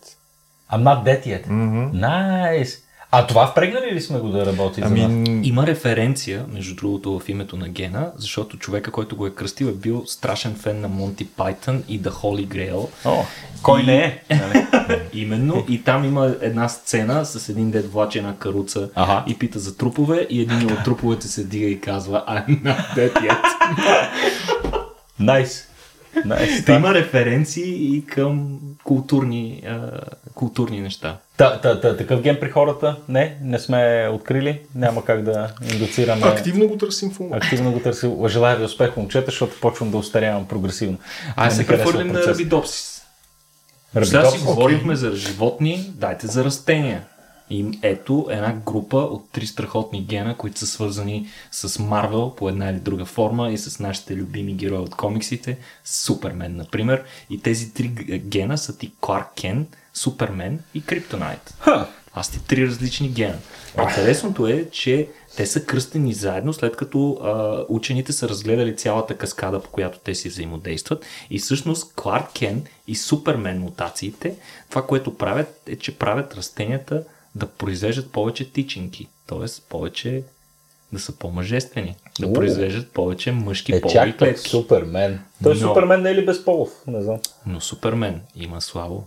I'm not dead yet. Найс. А това впрегнали ли сме го да работи за нас? Ами, Има референция, между другото, в името на Гена, защото човека, който го е кръстил, е бил страшен фен на Монти Пайтън и The Holy Grail. О, кой И- не е? Нали? Именно. И там има една сцена с един дед влачи една каруца Аха. и пита за трупове и един от труповете се дига и казва I'm not dead yet. Найс. Найс. Та има референции и към културни, а, културни неща. Та, та, та, такъв ген при хората? Не, не сме открили. Няма как да индуцираме. Активно го търсим в момента. Активно го търси. Желая ви успех, момчета, защото почвам да устарявам прогресивно. Ай Не се прехвърлим на процесът. Рабидопсис. Сега Рабидопсис? си говорихме за животни, дайте за растения. И ето една група от три страхотни гена, които са свързани с Марвел по една или друга форма и с нашите любими герои от комиксите, Супермен, например. И тези три гена са ти Кларк Кен, Супермен и Криптонайт. Ха. Аз ти три различни гена. Интересното е, че те са кръстени заедно, след като а, учените са разгледали цялата каскада, по която те си взаимодействат. И всъщност Кларк Кен и Супермен мутациите, това, което правят, е, че правят растенията да произвеждат повече тичинки. т.е. повече да са по-мъжествени, да О. произвеждат повече мъжки Е, полови клетки. Супермен. Той Но- Супермен не е ли безполов? Не знам. Но Супермен има слабо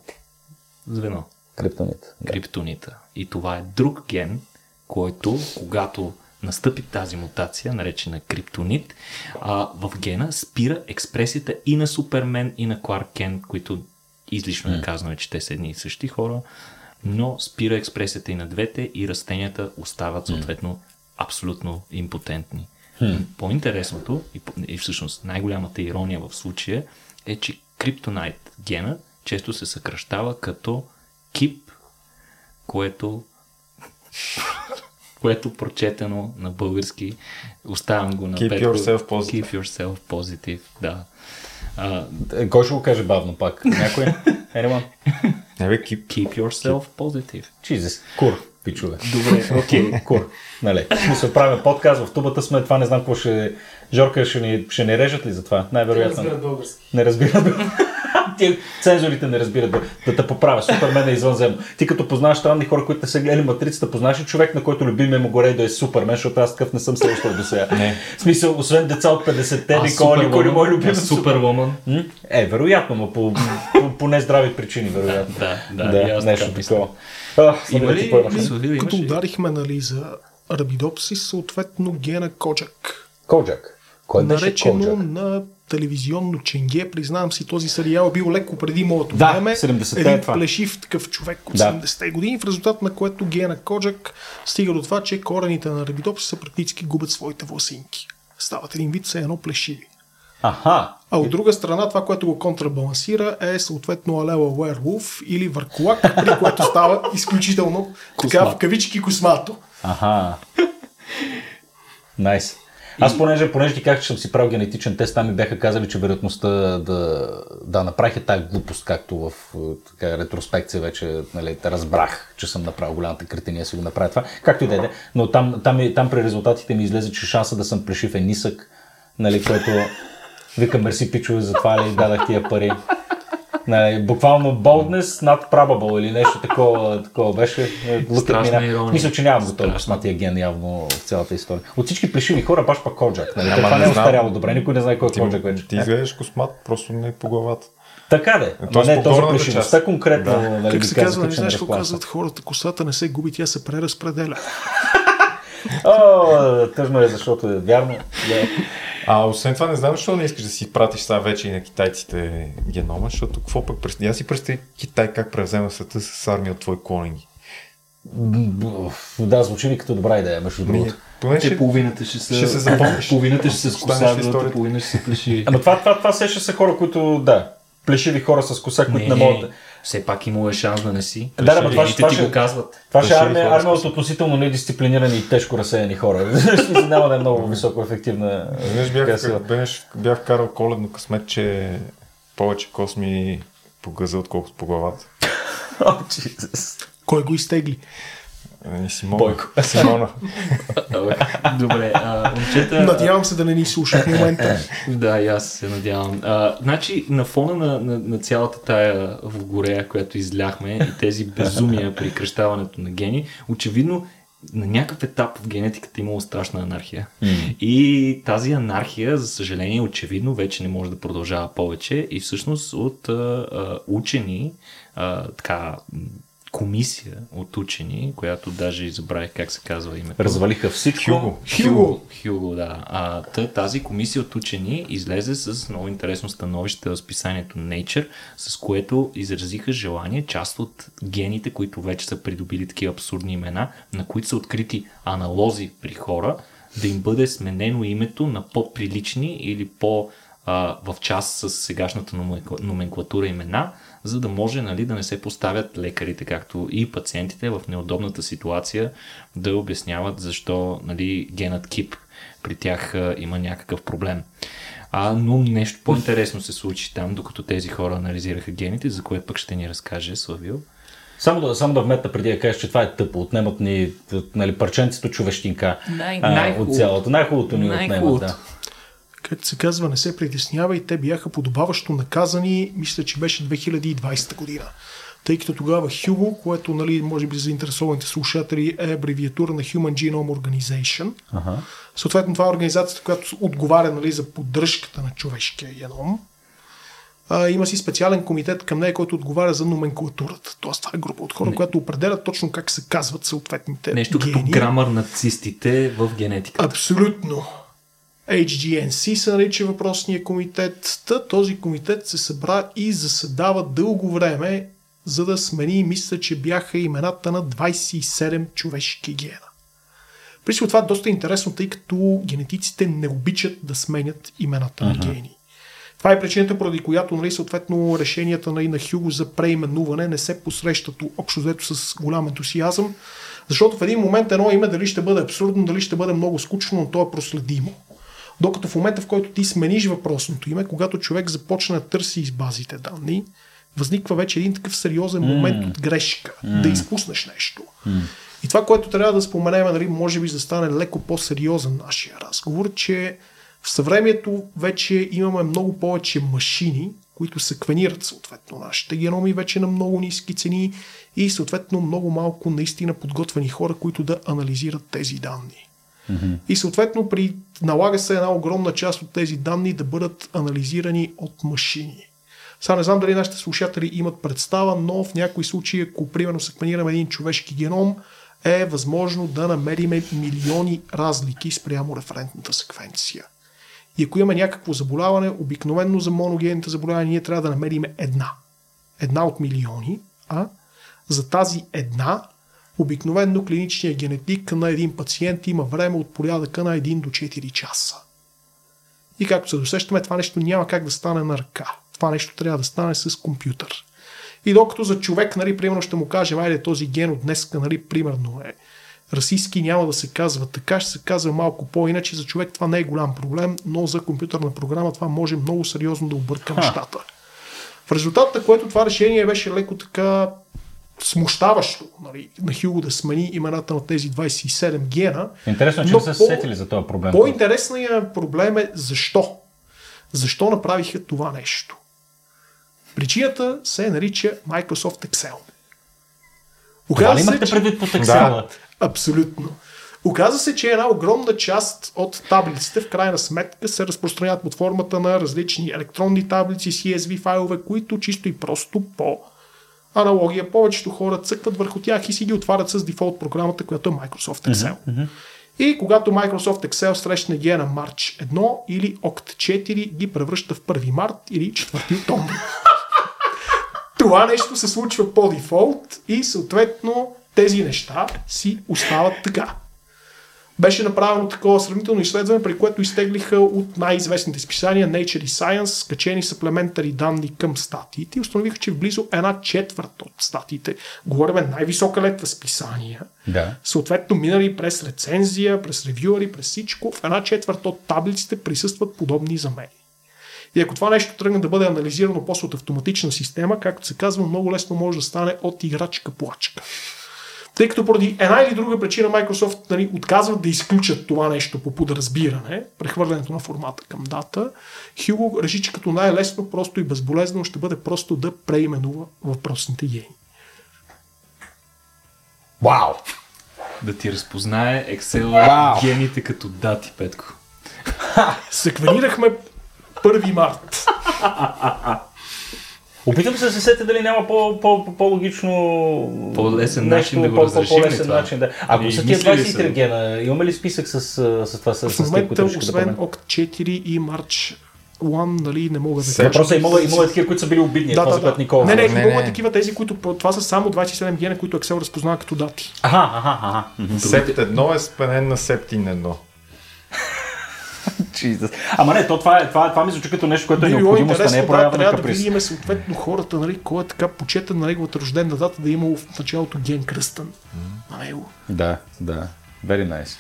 звено. Криптонит. Да. криптонита. И това е друг ген, който, когато настъпи тази мутация, наречена криптонит, а, в гена спира експресията и на Супермен, и на Кларк Кен, които излишно е казано, че те са едни и същи хора, но спира експресията и на двете и растенията остават съответно абсолютно импотентни. По-интересното и, и всъщност най-голямата ирония в случая е, че криптонайт гена често се съкръщава като КИП, което което прочетено на български оставям го на Keep Петко. yourself positive. Keep yourself positive, да. А, Е, Кой ще го каже бавно пак? Някой? Anyone? не бе, кип. keep yourself positive. Jesus. Кур, пичове. Добре, окей. Кур. Нали? В смисъл, правим подкаст, в тубата сме, това не знам какво ще... Жорка ще ни, ще ни режат ли за това? Най-вероятно. разбират български. Не разбират. Ти, цензорите не разбират да, да те поправя. Супермен е извънземно. Ти като познаваш странни хора, които не са гледали матрицата, познаваш ли човек, на който любимия му горе да е Супермен, защото аз такъв не съм срещал до сега. Не. В смисъл, освен деца от 50-те, А, Никола, никой не мой любим. М? Е, вероятно, но по, по, по нездрави причини, вероятно. Да, да, аз нещо такова. Има ли Като ударихме нали, за Рабидопсис, съответно гена Коджак. Коджак. Кой беше наречено Коджак? на телевизионно ченге. Признавам си, този сериал е бил леко преди моето Да, време. 70-те е Един това. плешив такъв човек от Да. 70-те години, в резултат на което гена Коджак стига до това, че корените на Рабидопсиса практически губят своите власинки. Стават един вид все едно плешиви. Аха. А от друга страна, това, което го контрабалансира е съответно Алела Уерлуф или Въркулак, при което става изключително така в кавички космато. Аха. Найс. Аз понеже, понеже ти казах, че съм си правил генетичен тест, там ми бяха казали, че вероятността да, да направих е тази глупост, както в е, така, ретроспекция вече нали, разбрах, че съм направил голямата кретения, си го направя това. Както и да е, но там, там, ми- там при резултатите ми излезе, че шанса да съм плешив е нисък, нали, което викам мерси пичове, затова ли дадах тия пари. Нали, буквално boldness над probable или нещо такова, такова беше. Страшна ирония. Мисля, че нямам го Страшно. косматия ген явно в цялата история. От всички плешиви хора баш пак Коджак. Нали? Ама това не не е остаряло добре, никой не знае кой е Ти, Коджак вече. ти изглеждаш космат, просто не по главата. Така де. Ама Тоест не по този плешивостта конкретно. Да. Нали, Как се казва, не знаеш не какво казват хората, косата не се губи, тя се преразпределя. О, тъжно е, защото е вярно. Да. А освен това не знам защо не искаш да си пратиш сега вече и на китайците генома, защото какво пък представи? Аз си представи Китай как превзема света с армия от твои клонинги. Да, звучи ми като добра идея, между другото. поне ще, половината ще са... ще се запомниш. Половината ще се Останеш в скоса, другата историята. половина ще се плеши. Ама това, това, това все ще са хора, които, да, плешиви хора с коса, които не, могат да... Все пак имало е шанс да не си. Да, да, това това ти ще- го казват. Това ще армия, армия от относително недисциплинирани и тежко разсеяни хора. Няма да е много високо ефективна. Така бях, бях, бях вкарал коледно късмет, че повече косми по газа, отколкото по главата. О, Jesus. Кой го изтегли? И Симона. Бойко. Симона. Добре, а, момчета... Надявам се да не ни слуша в момента. Да, и аз се надявам. А, значи, на фона на, на, на цялата тая в горея, която изляхме и тези безумия при кръщаването на гени, очевидно на някакъв етап в генетиката е имало страшна анархия. И тази анархия, за съжаление, очевидно вече не може да продължава повече и всъщност от а, а, учени, а, така, комисия от учени, която даже и забравих как се казва името. Развалиха всичко. Хюго. Хюго. Хюго, да. А, та, тази комисия от учени излезе с много интересно становище в списанието Nature, с което изразиха желание част от гените, които вече са придобили такива абсурдни имена, на които са открити аналози при хора, да им бъде сменено името на по-прилични или по- а, в част с сегашната номенкла- номенклатура имена, за да може нали, да не се поставят лекарите, както и пациентите в неудобната ситуация да обясняват защо нали, генът КИП при тях а, има някакъв проблем. А, но нещо по-интересно се случи там, докато тези хора анализираха гените, за което пък ще ни разкаже Славил. Само да, само да вметна преди да кажеш, че това е тъпо. Отнемат ни нали, парченцето човещинка Най- а, най-хубаво. от цялото. Най-хубавото ни отнемат. Най-хубавото. Да. Както се казва, не се притеснява и те бяха подобаващо наказани, мисля, че беше 2020 година. Тъй като тогава Hugo, което, нали, може би за заинтересованите слушатели е абревиатура на Human Genome Organization, Ага. Съответно, това е организацията, която отговаря нали, за поддръжката на човешкия геном. А, има си специален комитет към нея, който отговаря за номенклатурата. Тоест, това е група от хора, която определят точно как се казват съответните Нещо гени. като грамър на цистите в генетиката. Абсолютно. HGNC се нарича въпросния комитет. Та, този комитет се събра и заседава дълго време, за да смени, мисля, че бяха имената на 27 човешки гена. При това е доста интересно, тъй като генетиците не обичат да сменят имената на гени. Това е причината, поради която нали, съответно решенията нали, на Хюго за преименуване не се посрещат общо взето с голям ентусиазъм, защото в един момент едно име дали ще бъде абсурдно, дали ще бъде много скучно, но то е проследимо. Докато в момента, в който ти смениш въпросното име, когато човек започне да търси из базите данни, възниква вече един такъв сериозен момент от грешка, да изпуснеш нещо. И това, което трябва да споменем, нали, може би за да стане леко по-сериозен нашия разговор, че в съвремието вече имаме много повече машини, които секвенират съответно нашите геноми вече на много ниски цени и съответно много малко наистина подготвени хора, които да анализират тези данни. И съответно при, налага се една огромна част от тези данни да бъдат анализирани от машини. Сега не знам дали нашите слушатели имат представа, но в някои случаи, ако примерно секвенираме един човешки геном, е възможно да намериме милиони разлики спрямо референтната секвенция. И ако имаме някакво заболяване, обикновено за моногенните заболявания ние трябва да намерим една. Една от милиони, а за тази една обикновено клиничният генетик на един пациент има време от порядъка на 1 до 4 часа. И както се досещаме, това нещо няма как да стане на ръка. Това нещо трябва да стане с компютър. И докато за човек, нали, примерно ще му кажем, айде този ген от днеска, нали, примерно е расистски, няма да се казва така, ще се казва малко по-иначе. За човек това не е голям проблем, но за компютърна програма това може много сериозно да обърка нещата. В резултат на което това решение беше леко така смущаващо нали, на Хюго да смени имената на тези 27 гена. Интересно, че не са по- сетили за този проблем. По-интересният проблем е защо. Защо направиха това нещо? Причината се нарича Microsoft Excel. Това ли се, имахте че- предвид под Excel? Абсолютно. Оказва се, че една огромна част от таблиците в крайна сметка се разпространяват под формата на различни електронни таблици, CSV файлове, които чисто и просто по аналогия повечето хора цъкват върху тях и си ги отварят с дефолт програмата, която е Microsoft Excel. И когато Microsoft Excel срещне ги на March 1 или Oct 4, ги превръща в 1 март или 4 октомври. Това нещо се случва по дефолт и съответно тези неща си остават така. Беше направено такова сравнително изследване, при което изтеглиха от най-известните списания Nature и Science, качени съплементари данни към статиите и установиха, че близо една четвърт от статиите, говорим най-висока летва списания, Да. съответно минали през рецензия, през ревюъри, през всичко, в една четвърт от таблиците присъстват подобни замени. И ако това нещо тръгне да бъде анализирано после от автоматична система, както се казва, много лесно може да стане от играчка плачка. Тъй като поради една или друга причина Microsoft нали, отказват да изключат това нещо по подразбиране, прехвърлянето на формата към дата, Hugo реши, че като най-лесно, просто и безболезнено ще бъде просто да преименува въпросните гени. Вау! Да ти разпознае Excel Вау! гените като дати, Петко. Секвенирахме 1 март. Опитам се да се сетя дали няма по, по, по, по-логично По-лесен начин да го разрешим По-лесен това? начин, да. Ако Ами, са тия мислили 23 са. гена, имаме ли списък с, с това, с, В с момента, които освен променят? Oct 4 и March 1, нали, не мога да кажа. Въпросът е, имало, имало такива, които са били обидни, Да, това, да, за което да. Никола Не, не. Не, имало такива тези, които това са само 27 гена, които Excel разпознава като дати. Аха, аха, аха. Септ едно е спенен на септин едно. Jesus. Ама не, то това е, това, е- това мисля, че като нещо, което е Би било необходимост, а не е да, проява на трябва да видим съответно хората, нали, кой е така почетен на неговата рождена дата, да е имало в началото ген кръстън на него. Да, да. Very nice.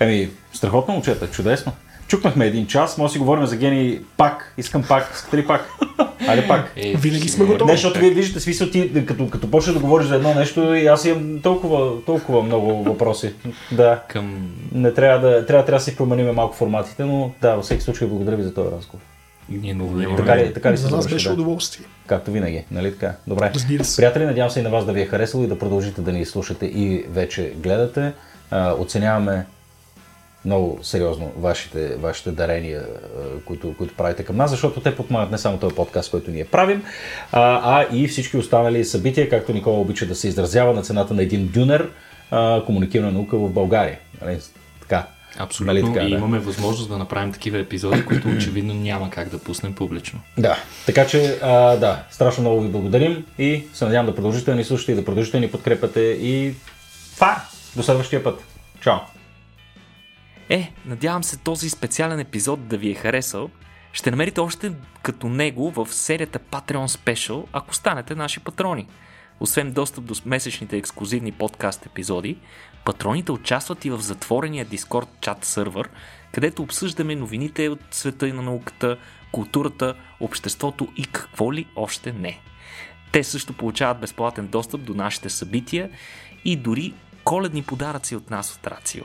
Еми, страхотно момчета, чудесно. Чукнахме един час, може да си говорим за гени пак. Искам пак. Искате ли пак? Айде пак. Е, Винаги сме готови. Не, защото вие виждате смисъл ти, като, като почнеш да говориш за едно нещо и аз имам толкова, толкова много въпроси. Да. Към... Не трябва да, трябва, трябва да си променим малко форматите, но да, във всеки случай благодаря ви за този разговор. Ние благодарим. Така ли, така ли се За нас беше да? удоволствие. Както винаги, нали така? Добре. Разбира се. Приятели, надявам се и на вас да ви е харесало и да продължите да ни слушате и вече гледате. А, оценяваме много сериозно вашите, вашите дарения, които, които правите към нас, защото те подмагат не само този подкаст, който ние правим, а, а и всички останали събития, както Никола обича да се изразява на цената на един дюнер, а, комуникирана наука в България. Нали? Така. Абсолютно. Нали така, и да. имаме възможност да направим такива епизоди, които очевидно няма как да пуснем публично. Да, така че, а, да, страшно много ви благодарим и се надявам да продължите да ни слушате и да продължите да ни подкрепяте и това. До следващия път. Чао! Е, надявам се този специален епизод да ви е харесал. Ще намерите още като него в серията Patreon Special, ако станете наши патрони. Освен достъп до месечните ексклюзивни подкаст епизоди, патроните участват и в затворения Discord чат сървър, където обсъждаме новините от света и на науката, културата, обществото и какво ли още не. Те също получават безплатен достъп до нашите събития и дори коледни подаръци от нас от Рацио.